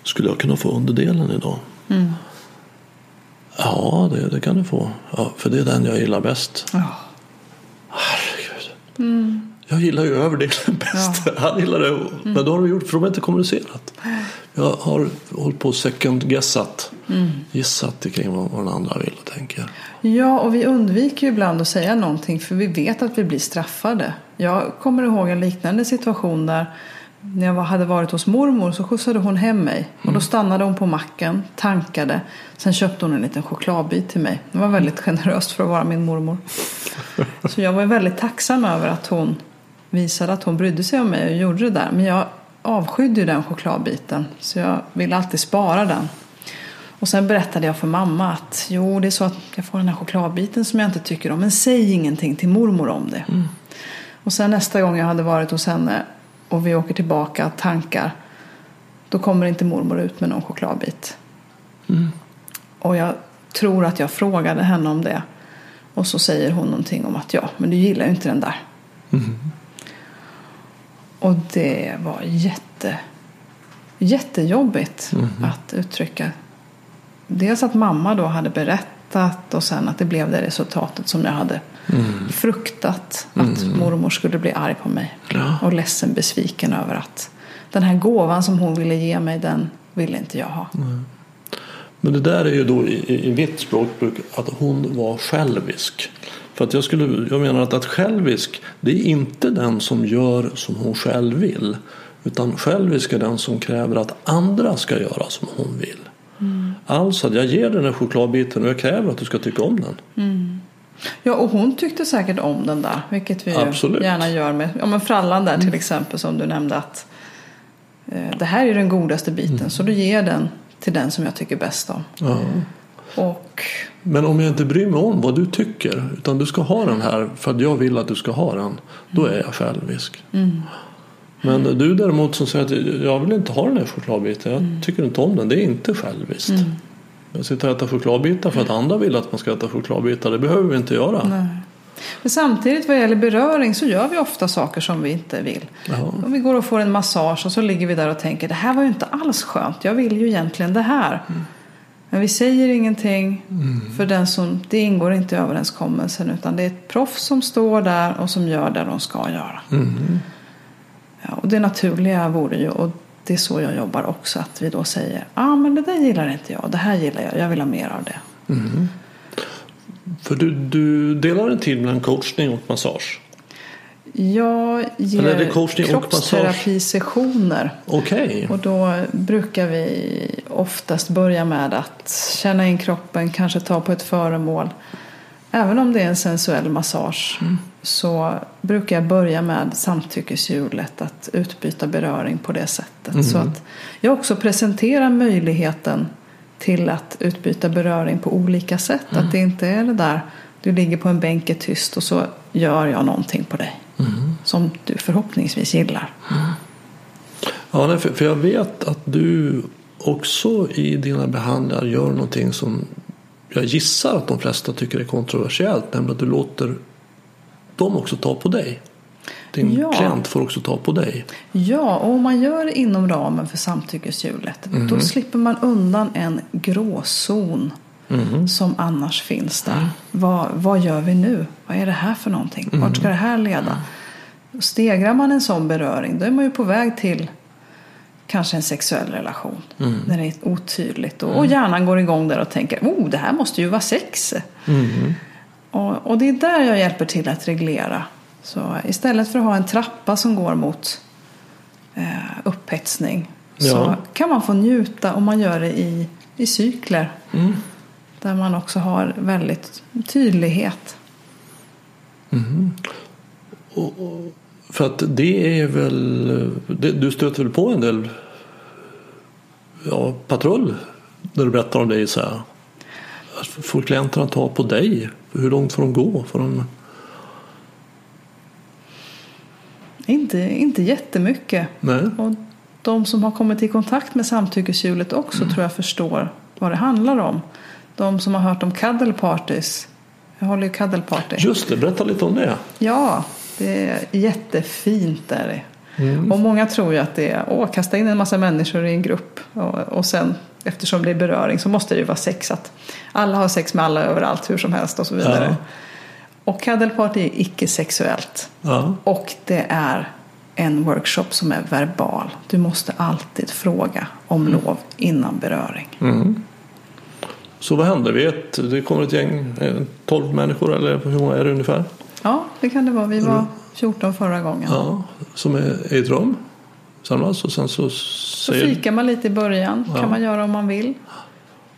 skulle jag kunna få underdelen idag? Ja, det, det kan du få. Ja, för det är den jag gillar bäst. ja. Herregud. Jag gillar ju överdelen bäst. Han gillar det. Men då har de gjort, för de har inte kommunicerat. Jag har hållit på och second guessat. Gissat kring vad, vad den andra vill och tänker. Ja, och vi undviker ju ibland att säga någonting för vi vet att vi blir straffade. Jag kommer ihåg en liknande situation där när jag hade varit hos mormor så skjutsade hon hem mig. Och då stannade hon på macken, tankade. Sen köpte hon en liten chokladbit till mig. Det var väldigt generöst för att vara min mormor. Så jag var väldigt tacksam över att hon visade att hon brydde sig om mig och gjorde det där. Men jag avskydde ju den chokladbiten. Så jag ville alltid spara den. Och sen berättade jag för mamma att jo, det är så att jag får den här chokladbiten som jag inte tycker om. Men säg ingenting till mormor om det. Och sen nästa gång jag hade varit hos henne och vi åker tillbaka tankar. Då kommer inte mormor ut med någon chokladbit. Och jag tror att jag frågade henne om det. Och så säger hon någonting om att ja, men du gillar ju inte den där. Och det var jätte, jättejobbigt att uttrycka. Dels att mamma då hade berättat och sen att det blev det resultatet som jag hade fruktat. Att mormor skulle bli arg på mig. Ja. Och ledsen, besviken över att den här gåvan som hon ville ge mig, den ville inte jag ha. Men det där är ju då i, i, i mitt språkbruk att hon var självisk. För att jag, skulle, jag menar att, att självisk det är inte den som gör som hon själv vill. Utan självisk är den som kräver att andra ska göra som hon vill. Alltså att jag ger den här chokladbiten och jag kräver att du ska tycka om den. Ja, och hon tyckte säkert om den där. Vilket vi gärna gör med ja, men frallan där till exempel som du nämnde att eh, det här är den godaste biten så du ger den till den som jag tycker bäst om. Ja. Och Men om jag inte bryr mig om vad du tycker utan du ska ha den här för att jag vill att du ska ha den. Då är jag självisk. Men du däremot som säger att jag vill inte ha den här chokladbiten. Jag tycker inte om den. Det är inte själviskt. Jag sitter och äter chokladbitar för att andra vill att man ska äta chokladbitar. Det behöver vi inte göra. Nej. Men samtidigt vad gäller beröring så gör vi ofta saker som vi inte vill. Jaha. Om vi går och får en massage och så ligger vi där och tänker det här var ju inte alls skönt. Jag vill ju egentligen det här. Men vi säger ingenting för den som, det ingår inte i överenskommelsen utan det är ett proffs som står där och som gör det de ska göra. Ja, och det naturliga vore ju, och det är så jag jobbar också, att vi då säger ja ah, men det där gillar inte jag, det här gillar jag, jag vill ha mer av det. För du, du delar en tid mellan coachning och massage. Jag Eller är det ger coachning och kroppsterapisessioner. Okej. Och då brukar vi oftast börja med att känna in kroppen, kanske ta på ett föremål. Även om det är en sensuell massage så brukar jag börja med samtyckeshjulet, att utbyta beröring på det sättet. Så att jag också presenterar möjligheten till att utbyta beröring på olika sätt. Att det inte är det där, du ligger på en bänk tyst och så gör jag någonting på dig. Som du förhoppningsvis gillar. Ja, nej, för, för jag vet att du också i dina behandlingar gör någonting som jag gissar att de flesta tycker är kontroversiellt. Nämligen att du låter dem också ta på dig. Din Ja. klient får också ta på dig. Ja, och om man gör det inom ramen för samtyckeshjulet då slipper man undan en gråzon som annars finns där. Vad, vad gör vi nu? Vad är det här för någonting? Vart ska det här leda? Stegrar man en sån beröring då är man ju på väg till kanske en sexuell relation. När det är otydligt och, och hjärnan går igång där och tänker oh, det här måste ju vara sex. Och, och det är där jag hjälper till att reglera. Så istället för att ha en trappa som går mot eh, upphetsning så Ja. kan man få njuta om man gör det i, i cykler. Mm. Där man också har väldigt tydlighet. För att det är väl, det, du stöter väl på en del ja, patrull när du berättar om dig så här. Får klienterna ta på dig? Hur långt får de gå? Får de... Inte, inte jättemycket. Nej. Och de som har kommit i kontakt med samtyckeshjulet också tror jag förstår vad det handlar om. De som har hört om cuddle parties. Jag håller ju cuddle party. Just det, berätta lite om det. Ja, det är jättefint är det. Och många tror ju att det är att kasta in en massa människor i en grupp och, och sen eftersom det är beröring så måste det ju vara sex. Att alla har sex med alla överallt hur som helst och så vidare. Ja. Och cuddle party är icke-sexuellt. Ja. Och det är en workshop som är verbal. Du måste alltid fråga om lov innan beröring. Så vad händer? Vi ett, det kommer ett gäng, eh, 12 människor eller hur många är det ungefär? Ja, det kan det vara. Vi var 14 förra gången. Ja, som är i ett rum. Samlas och sen så Så säger... fikar man lite i början. kan man göra om man vill.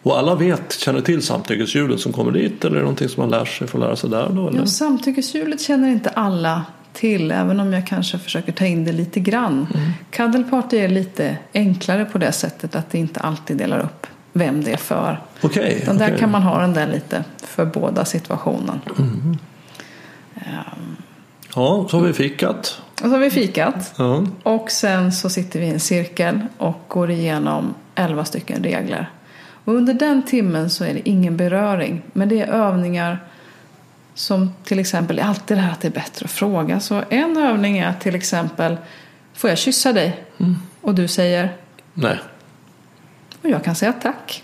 Och alla vet, känner till samtyckeshjulet som kommer dit eller är det någonting som man lär sig, får lära sig där då? Eller? Ja, samtyckeshjulet känner inte alla till, även om jag kanske försöker ta in det lite grann. Mm. Cuddle party är lite enklare på det sättet att det inte alltid delar upp vem det är för. Okej. Utan där okej. kan man ha den där lite för båda situationen. Ja, så har vi fikat. Och så har vi fikat. Ja. Och sen så sitter vi i en cirkel och går igenom 11 stycken regler. Och under den timmen så är det ingen beröring. Men det är övningar Som till exempel, är alltid det här att det är bättre att fråga. Så en övning är till exempel, får jag kyssa dig? Och du säger, Nej. och jag kan säga tack.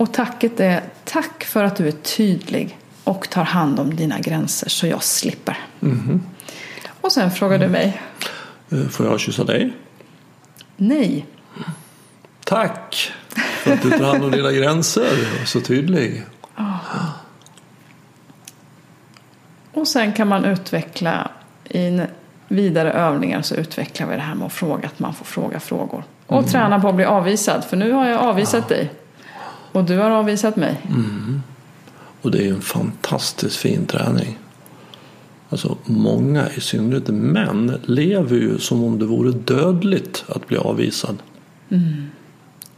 Och tacket är, tack för att du är tydlig och tar hand om dina gränser så jag slipper. Och sen frågar du mig, Eh, Får jag kyssa dig? nej. Tack för att du tar hand om dina gränser. Så tydlig. Och sen kan man utveckla i vidare övningar så utvecklar vi det här med att fråga, att man får fråga frågor. Och träna på att bli avvisad, för nu har jag avvisat dig. Och du har avvisat mig. Och det är ju en fantastiskt fin träning. Alltså många, i synnerhet män, lever ju som om det vore dödligt att bli avvisad.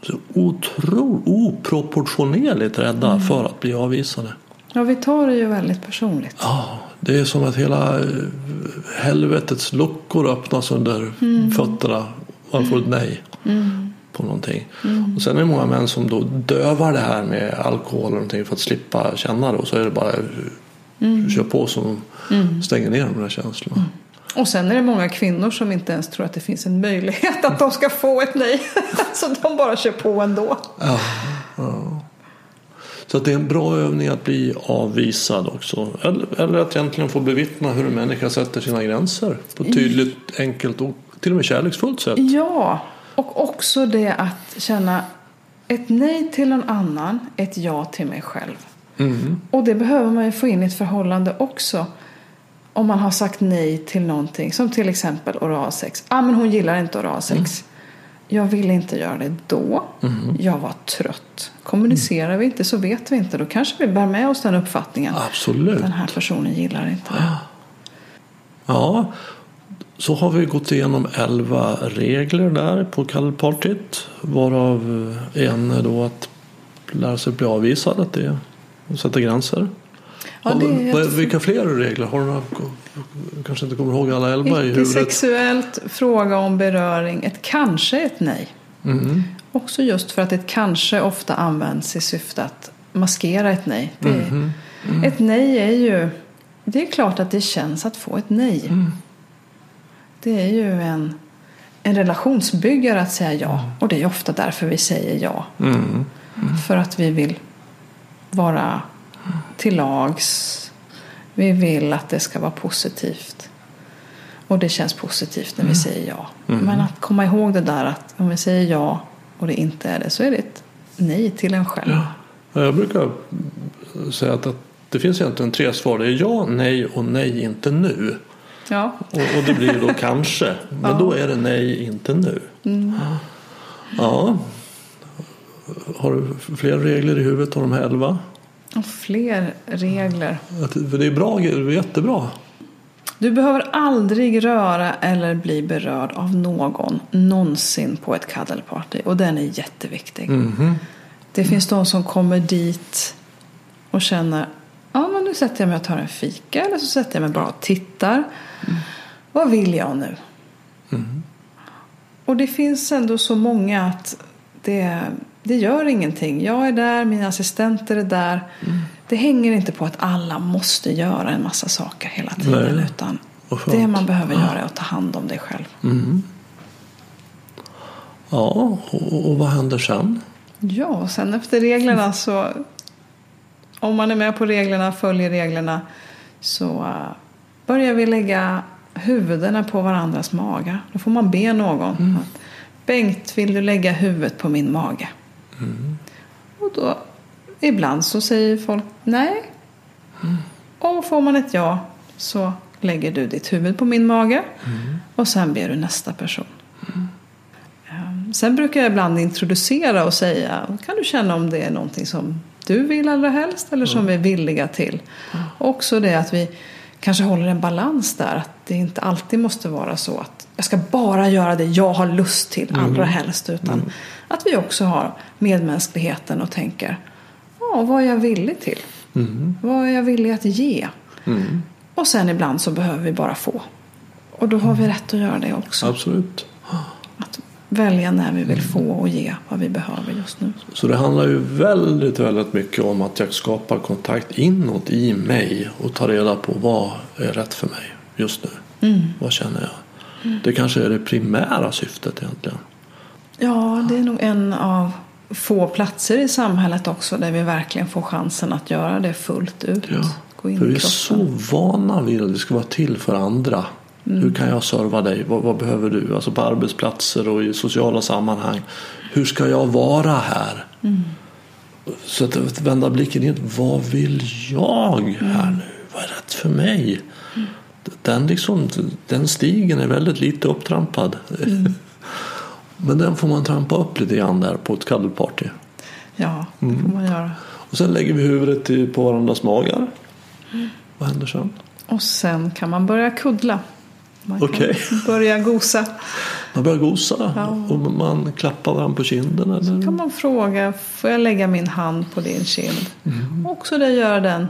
Så otro, oproportionerligt rädda för att bli avvisade. Ja, vi tar det ju väldigt personligt. Ja, det är som att hela eh, helvetets luckor öppnas under fötterna. Man får ett nej på någonting. Och sen är det många män som då dövar det här med alkohol eller någonting för att slippa känna det. Och så är det bara mm. kör på som stänger ner de där känslorna. Och sen är det många kvinnor som inte ens tror att det finns en möjlighet att de ska få ett nej. Så de bara kör på ändå. Ja, ja. Så att det är en bra övning att bli avvisad också. Eller, eller att egentligen få bevittna hur en människa sätter sina gränser. På ett tydligt, enkelt och till och med kärleksfullt sätt. Ja, och också det att känna ett nej till någon annan, ett ja till mig själv. Och det behöver man ju få in i ett förhållande också. Om man har sagt nej till någonting, som till exempel oralsex. Ah, men hon gillar inte oralsex. Jag ville inte göra det då. Jag var trött. Kommunicerar vi inte så vet vi inte. Då kanske vi bär med oss den uppfattningen. Absolut. Den här personen gillar inte det. Ja, så har vi gått igenom 11 regler där på kallpartyt. Varav en är då att lära sig bli avvisad. Att det är att sätta gränser. Ja, jättefint. Vilka fler regler? Har du några, kanske inte kommer ihåg alla 11 i huvudet? sexuellt, fråga om beröring. Ett kanske ett nej. Mm. Också just för att ett kanske ofta används i syfte att maskera ett nej. Är, Mhm. Ett nej är ju... Det är klart att det känns att få ett nej. Mm. Det är ju en, en relationsbyggare att säga ja. Och det är ofta därför vi säger ja. Mm. För att vi vill vara till lags. Vi vill att det ska vara positivt. Och det känns positivt när vi säger ja. Men att komma ihåg det där att om vi säger ja och det inte är det så är det ett nej till en själv. Ja, Jag brukar säga att, att det finns egentligen tre svar. Det är ja, nej och nej, inte nu. Ja. Och, och det blir då kanske. Men då är det nej, inte nu. Ja. Har du fler regler i huvudet av de här elva? Och fler regler. Att- För det är bra, det är jättebra. Du behöver aldrig röra eller bli berörd av någon någonsin på ett kaddelparty. Och den är jätteviktig. Det finns de som kommer dit och känner Ja men nu sätter jag mig och tar en fika eller så sätter jag mig bara och tittar. Vad vill jag nu? Och det finns ändå så många att det, det gör ingenting. Jag är där, mina assistenter är där. Det hänger inte på att alla måste göra en massa saker hela tiden. Nej. Utan det man behöver göra är att ta hand om dig själv. Ja, och, och vad händer sen? Ja, och sen efter reglerna så om man är med på reglerna, följer reglerna så börjar vi lägga huvudena på varandras magar. Då får man be någon. Att, Bengt, vill du lägga huvudet på min mage? Och då ibland så säger folk nej. Och får man ett ja så lägger du ditt huvud på min mage och sen ber du nästa person. Ehm, Sen brukar jag ibland introducera och säga kan du känna om det är någonting som du vill allra helst eller som vi är villiga till. Också det att vi kanske håller en balans där. Att det inte alltid måste vara så att jag ska bara göra det jag har lust till allra helst. Utan att vi också har medmänskligheten och tänker ja, vad är jag villig till? Vad är jag villig att ge? Och sen ibland så behöver vi bara få. Och då har vi rätt att göra det också. Absolut. Att välja när vi vill få och ge vad vi behöver just nu. Så det handlar ju väldigt, väldigt mycket om att jag skapar kontakt inåt i mig och tar reda på vad är rätt för mig just nu. Vad känner jag? Det kanske är det primära syftet egentligen. Ja, det är nog en av få platser i samhället också där vi verkligen får chansen att göra det fullt ut. Ja. Gå in För vi är så vana vid att det ska vara till för andra. Hur kan jag serva dig? Vad, vad behöver du? Alltså på arbetsplatser och i sociala sammanhang. Hur ska jag vara här? Så att, att vända blicken in. Vad vill jag här nu? Vad är rätt för mig? Den, liksom, den stigen är väldigt lite upptrampad. Men den får man trampa upp lite grann där på ett cuddleparty. Ja, det Mm. får man göra. Och sen lägger vi huvudet på varandras magar. Vad händer sen? Och sen kan man börja kuddla. Man kan börja gosa. Man börjar gosa Ja. och man klappar varandra på kinden. Eller? kan man fråga, får jag lägga min hand på din kind? Mm. Också det gör den.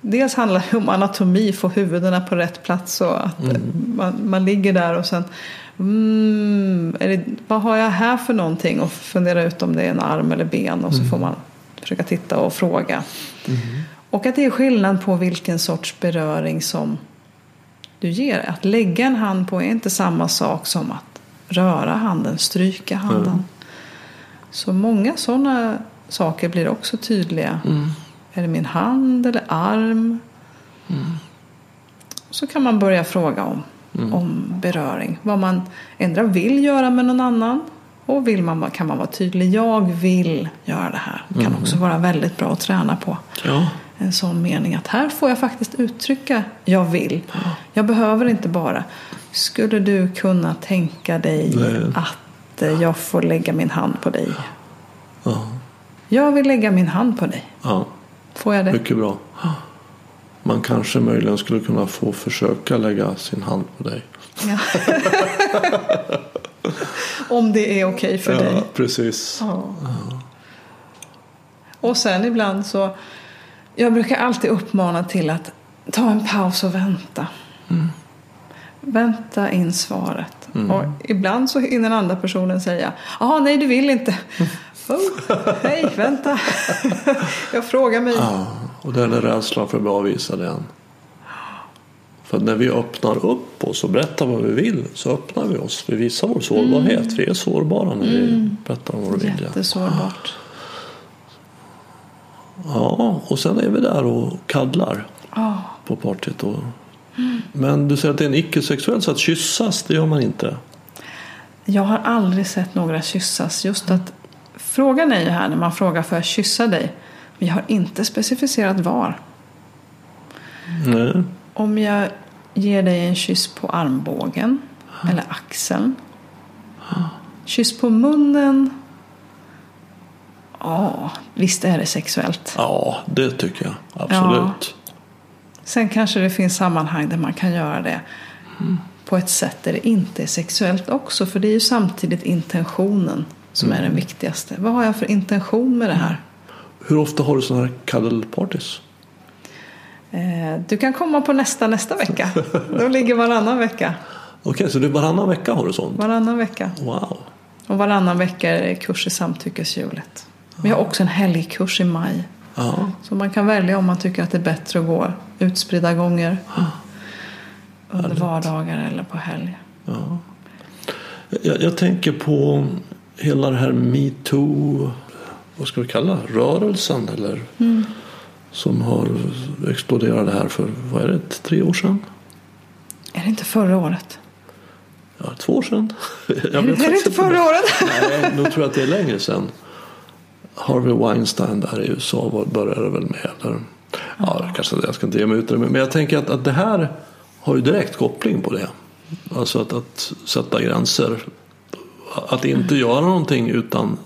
Dels handlar det om anatomi, få huvudena på rätt plats så att Mm. man, man ligger där och sen mm, är det, vad har jag här för någonting? Och fundera ut om det är en arm eller ben och så får man försöka titta och fråga. Och att det är skillnad på vilken sorts beröring som du ger. Att lägga en hand på är inte samma sak som att röra handen, stryka handen. Så många sådana saker blir också tydliga. Är det min hand eller arm? Så kan man börja fråga om, om beröring. Vad man ändra vill göra med någon annan. Och vill man, kan man vara tydlig. Jag vill göra det här. Det kan också vara väldigt bra att träna på. Ja. En sån mening att här får jag faktiskt uttrycka jag vill. Jag behöver inte bara. Skulle du kunna tänka dig Nej. att eh, jag får lägga min hand på dig? Ja. Jag vill lägga min hand på dig. ja, Får jag det? mycket bra. Man kanske möjligen skulle kunna få försöka lägga sin hand på dig. Ja. Om det är okej för ja, dig. precis. Ja. Och sen ibland så. Jag brukar alltid uppmana till att ta en paus och vänta. Vänta in svaret. Och ibland så hinner den andra personen säga. Jaha, nej du vill inte. Oh, hej, vänta. jag frågar mig. Ja, och det är den rädslan för att bli avvisad igen. För när vi öppnar upp oss och berättar vad vi vill så öppnar vi oss. Vi visar vår sårbarhet. Vi är sårbara när vi berättar om vår vilja. Jättesårbart. Ja, och sen är vi där och kaddlar Ja. på partyt. Och... Men du säger att det är en icke-sexuell så att kyssas, det gör man inte. Jag har aldrig sett några kyssas. Just att frågan är ju här när man frågar får jag kyssa dig? Vi har inte specificerat var. Nej. Om jag ger dig en kyss på armbågen eller axeln. Kyss på munnen. Ja, visst är det sexuellt. Ja, det tycker jag. Absolut. Sen kanske det finns sammanhang där man kan göra det på ett sätt där det inte är sexuellt också. För det är ju samtidigt intentionen som är den viktigaste. Vad har jag för intention med det här? Hur ofta har du sådana här cuddle-parties? Eh, Du kan komma på nästa nästa vecka. Då ligger varannan vecka. Okej, så det är varannan vecka har du sånt? Varannan vecka. Wow. Och varannan vecka är det kurs i samtyckeshjulet. Vi har också en helgkurs i maj. Ja. Så man kan välja om man tycker att det är bättre att gå utspridda gånger. Under vardagar eller på helg. Ja. Jag, jag tänker på hela det här metoo, vad ska vi kalla rörelsen eller som har exploderat här för, vad är det, tre år sedan? Är det inte förra året? Ja, två år sedan. Jag är det inte förra året? Nej, nu tror jag att det är längre sedan. Harvey Weinstein där i USA var- började väl med. Eller, ja, kanske jag ska inte ge mig ut det. Men jag tänker att, att det här har ju direkt koppling på det. Alltså att, att sätta gränser. Att inte göra någonting utan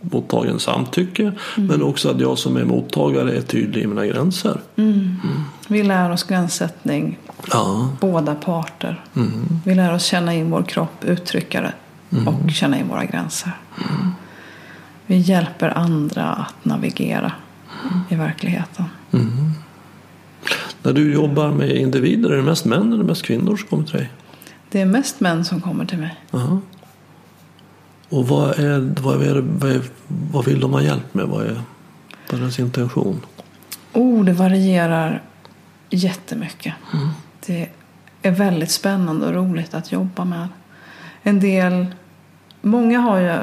mottagarens samtycke. Men också att jag som är mottagare är tydlig i mina gränser. Vi lär oss gränssättning, Ja, båda parter. Vi lär oss känna in vår kropp, uttrycka det och känna in våra gränser. Vi hjälper andra att navigera i verkligheten. när du jobbar med individer, är det mest män eller mest kvinnor som kommer till dig? Det är mest män som kommer till mig. Ja. Och vad, är, vad, är, vad, är, vad vill de ha hjälp med? Vad är, vad är deras intention? Oh, det varierar jättemycket. Mm. Det är väldigt spännande och roligt att jobba med. En del, många har ju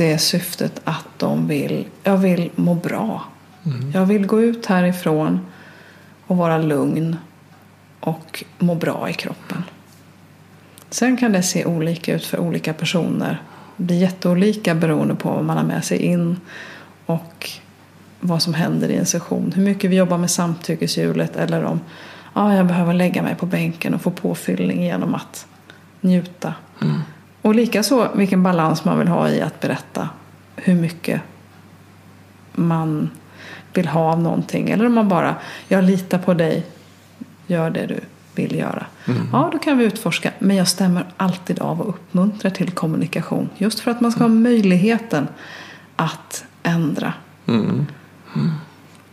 det syftet att de vill, jag vill må bra. Mm. Jag vill gå ut härifrån och vara lugn och må bra i kroppen. Sen kan det se olika ut för olika personer. Det blir jätteolika beroende på vad man har med sig in och vad som händer i en session. Hur mycket vi jobbar med samtyckeshjulet eller om ah, jag behöver lägga mig på bänken och få påfyllning genom att njuta. Mm. Och likaså vilken balans man vill ha i att berätta hur mycket man vill ha av någonting. Eller om man bara, jag litar på dig, gör det du vill göra. Mm. Ja, då kan vi utforska. Men jag stämmer alltid av och uppmuntrar till kommunikation. Just för att man ska ha möjligheten att ändra. Mm.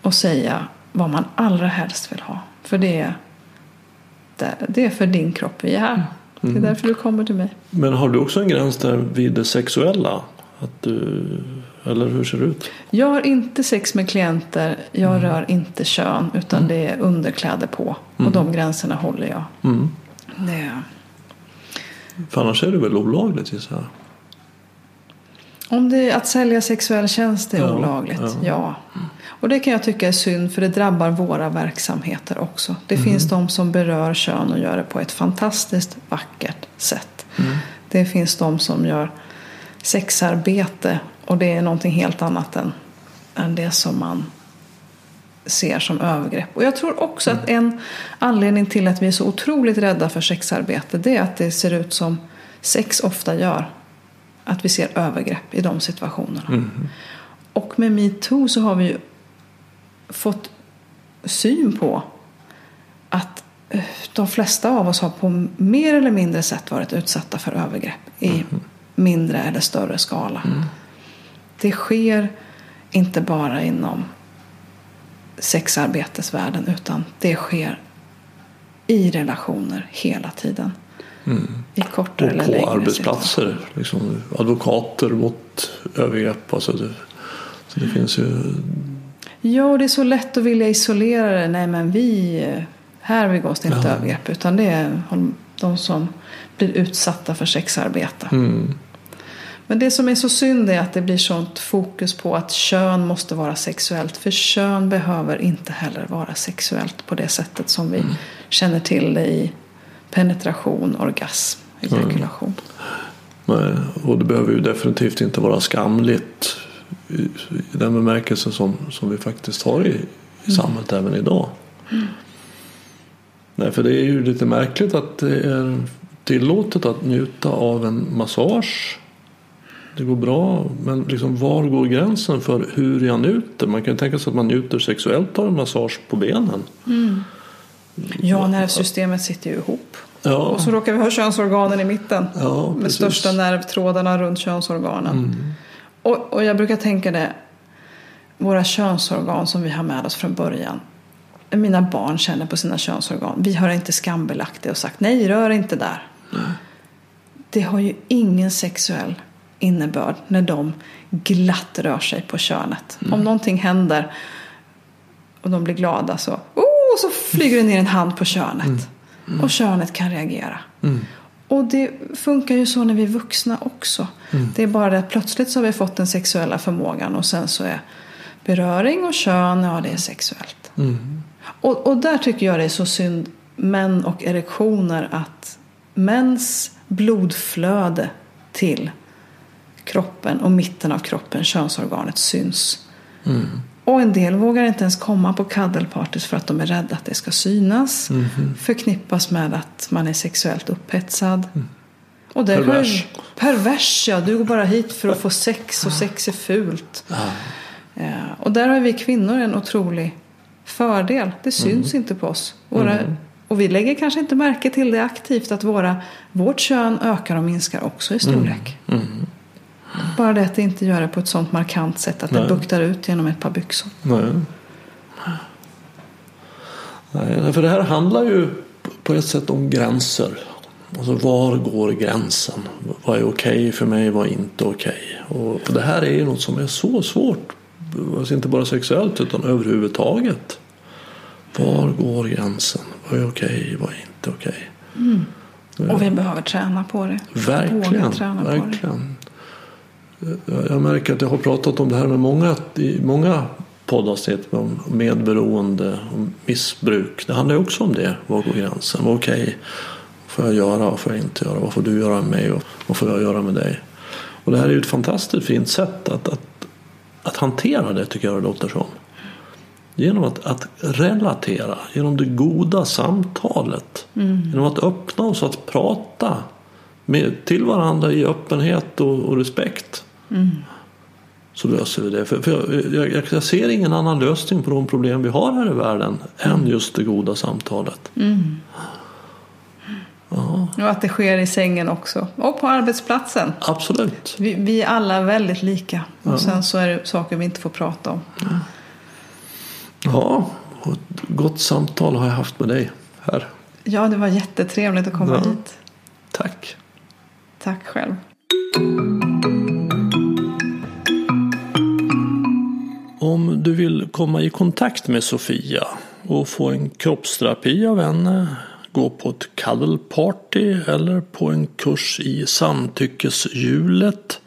Och säga vad man allra helst vill ha. För det är, det är för din kropp vi är här. Det är därför du kommer till mig. Men har du också en gräns där vid det sexuella? Att du, eller hur ser det ut? Jag har inte sex med klienter. Jag rör inte kön. Utan det är underkläder på. Och de gränserna håller jag. Mm. Det, För annars är det väl olagligt gissar jag? om det är att sälja sexuell tjänst är Ja, olagligt, ja. ja. Och det kan jag tycka är synd för det drabbar våra verksamheter också. Det finns de som berör kön och gör det på ett fantastiskt vackert sätt. Det finns de som gör sexarbete och det är någonting helt annat än, än det som man ser som övergrepp. Och jag tror också att en anledning till att vi är så otroligt rädda för sexarbete det är att det ser ut som sex ofta gör. Att vi ser övergrepp i de situationerna. Och med metoo så har vi ju fått syn på att eh, de flesta av oss har på mer eller mindre sätt varit utsatta för övergrepp i mindre eller större skala. Det sker inte bara inom sexarbetesvärlden utan det sker i relationer hela tiden. I kortare Och eller på längre arbetsplatser. Liksom, advokater mot övergrepp. Alltså det, så det finns ju... Ja, och det är så lätt att vilja isolera det. Nej, men vi, här begås det inte Ja. övergrepp. Utan det är de som blir utsatta för sexarbete. Mm. Men det som är så synd är att det blir sånt fokus på att kön måste vara sexuellt. För kön behöver inte heller vara sexuellt på det sättet som vi känner till det i penetration, orgasm, ejakulation. Nej, Och det behöver ju definitivt inte vara skamligt i, den bemärkelse som, som vi faktiskt har i, i samhället även idag. Nej, för det är ju lite märkligt att det är tillåtet att njuta av en massage. Det går bra, men liksom var går gränsen för hur jag njuter? Man kan ju tänka sig att man njuter sexuellt av en massage på benen. Ja, nervsystemet sitter ju ihop. Ja, Och så råkar vi ha könsorganen i mitten. ja med precis. Mm. största nervtrådarna runt könsorganen. Och, och jag brukar tänka det, våra könsorgan som vi har med oss från början. Mina barn känner på sina könsorgan. Vi har inte skambelagt det och sagt nej, rör inte där. Det har ju ingen sexuell innebörd när de glatt rör sig på könet. Mm. Om någonting händer och de blir glada så, oh, så flyger det ner en hand på könet. Och könet kan reagera. Och det funkar ju så när vi är vuxna också. Det är bara det att plötsligt så har vi fått den sexuella förmågan och sen så är beröring och kön, ja det är sexuellt. Och, och där tycker jag det är så synd, män och erektioner, att mäns blodflöde till kroppen och mitten av kroppen, könsorganet, syns. Och en del vågar inte ens komma på kaddelpartys för att de är rädda att det ska synas. Förknippas med att man är sexuellt upphetsad. Och det Pervers. Pervers, ja. Du går bara hit för att få sex och sex är fult. Eh, Och där har vi kvinnor en otrolig fördel. Det syns inte på oss. Våra, Och vi lägger kanske inte märke till det aktivt att våra, vårt kön ökar och minskar också i storlek. Bara det att det inte gör det på ett sånt markant sätt att det Nej. buktar ut genom ett par byxor. Nej. Nej, för det här handlar ju på ett sätt om gränser. Alltså var går gränsen? Vad är okej okay för mig? Vad är inte okej? Okay? Och det här är ju något som är så svårt. Alltså inte bara sexuellt utan överhuvudtaget. Var går gränsen? Vad är okej? Okay? Vad är inte okej? Mm. Och vi behöver träna på det. Verkligen. Träna verkligen. Jag märker att jag har pratat om det här med många, i många poddavsnitt om medberoende och missbruk. Det handlar ju också om det. Var går gränsen? Vad okej? Okay? får jag göra? Vad får jag inte göra? Vad får du göra med mig? Och vad får jag göra med dig? Och det här är ju ett fantastiskt fint sätt att, att, att hantera det tycker jag det låter som. Genom att, att relatera, genom det goda samtalet. Mm. Genom att öppna oss att prata med, till varandra i öppenhet och, och respekt. Mm. Så löser vi det. För, för jag, jag, jag, ser ingen annan lösning på de problem vi har här i världen än just det goda samtalet. Mm. Ja. Och att det sker i sängen också. Och på arbetsplatsen. Absolut. Vi, vi är alla väldigt lika. Och ja. sen så är det saker vi inte får prata om. Ja, och ett gott samtal har jag haft med dig här. Ja, det var jättetrevligt att komma ja. hit. Tack. Tack själv. Om du vill komma i kontakt med Sofia och få en kroppsterapi av henne gå på ett cuddle party eller på en kurs i samtyckeshjulet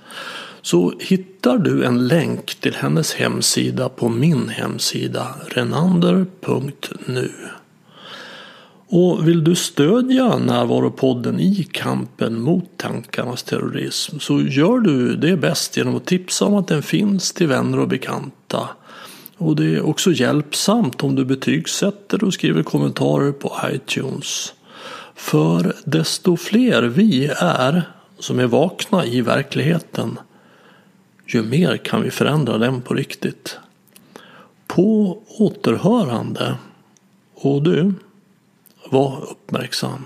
så hittar du en länk till hennes hemsida på min hemsida renander.nu. Och vill du stödja Närvaropodden i kampen mot tankarnas terrorism så gör du det bäst genom att tipsa om att den finns till vänner och bekanta. Och det är också hjälpsamt om du betygsätter och skriver kommentarer på iTunes. För desto fler vi är som är vakna i verkligheten ju mer kan vi förändra den på riktigt. På återhörande. Och du, var uppmärksam.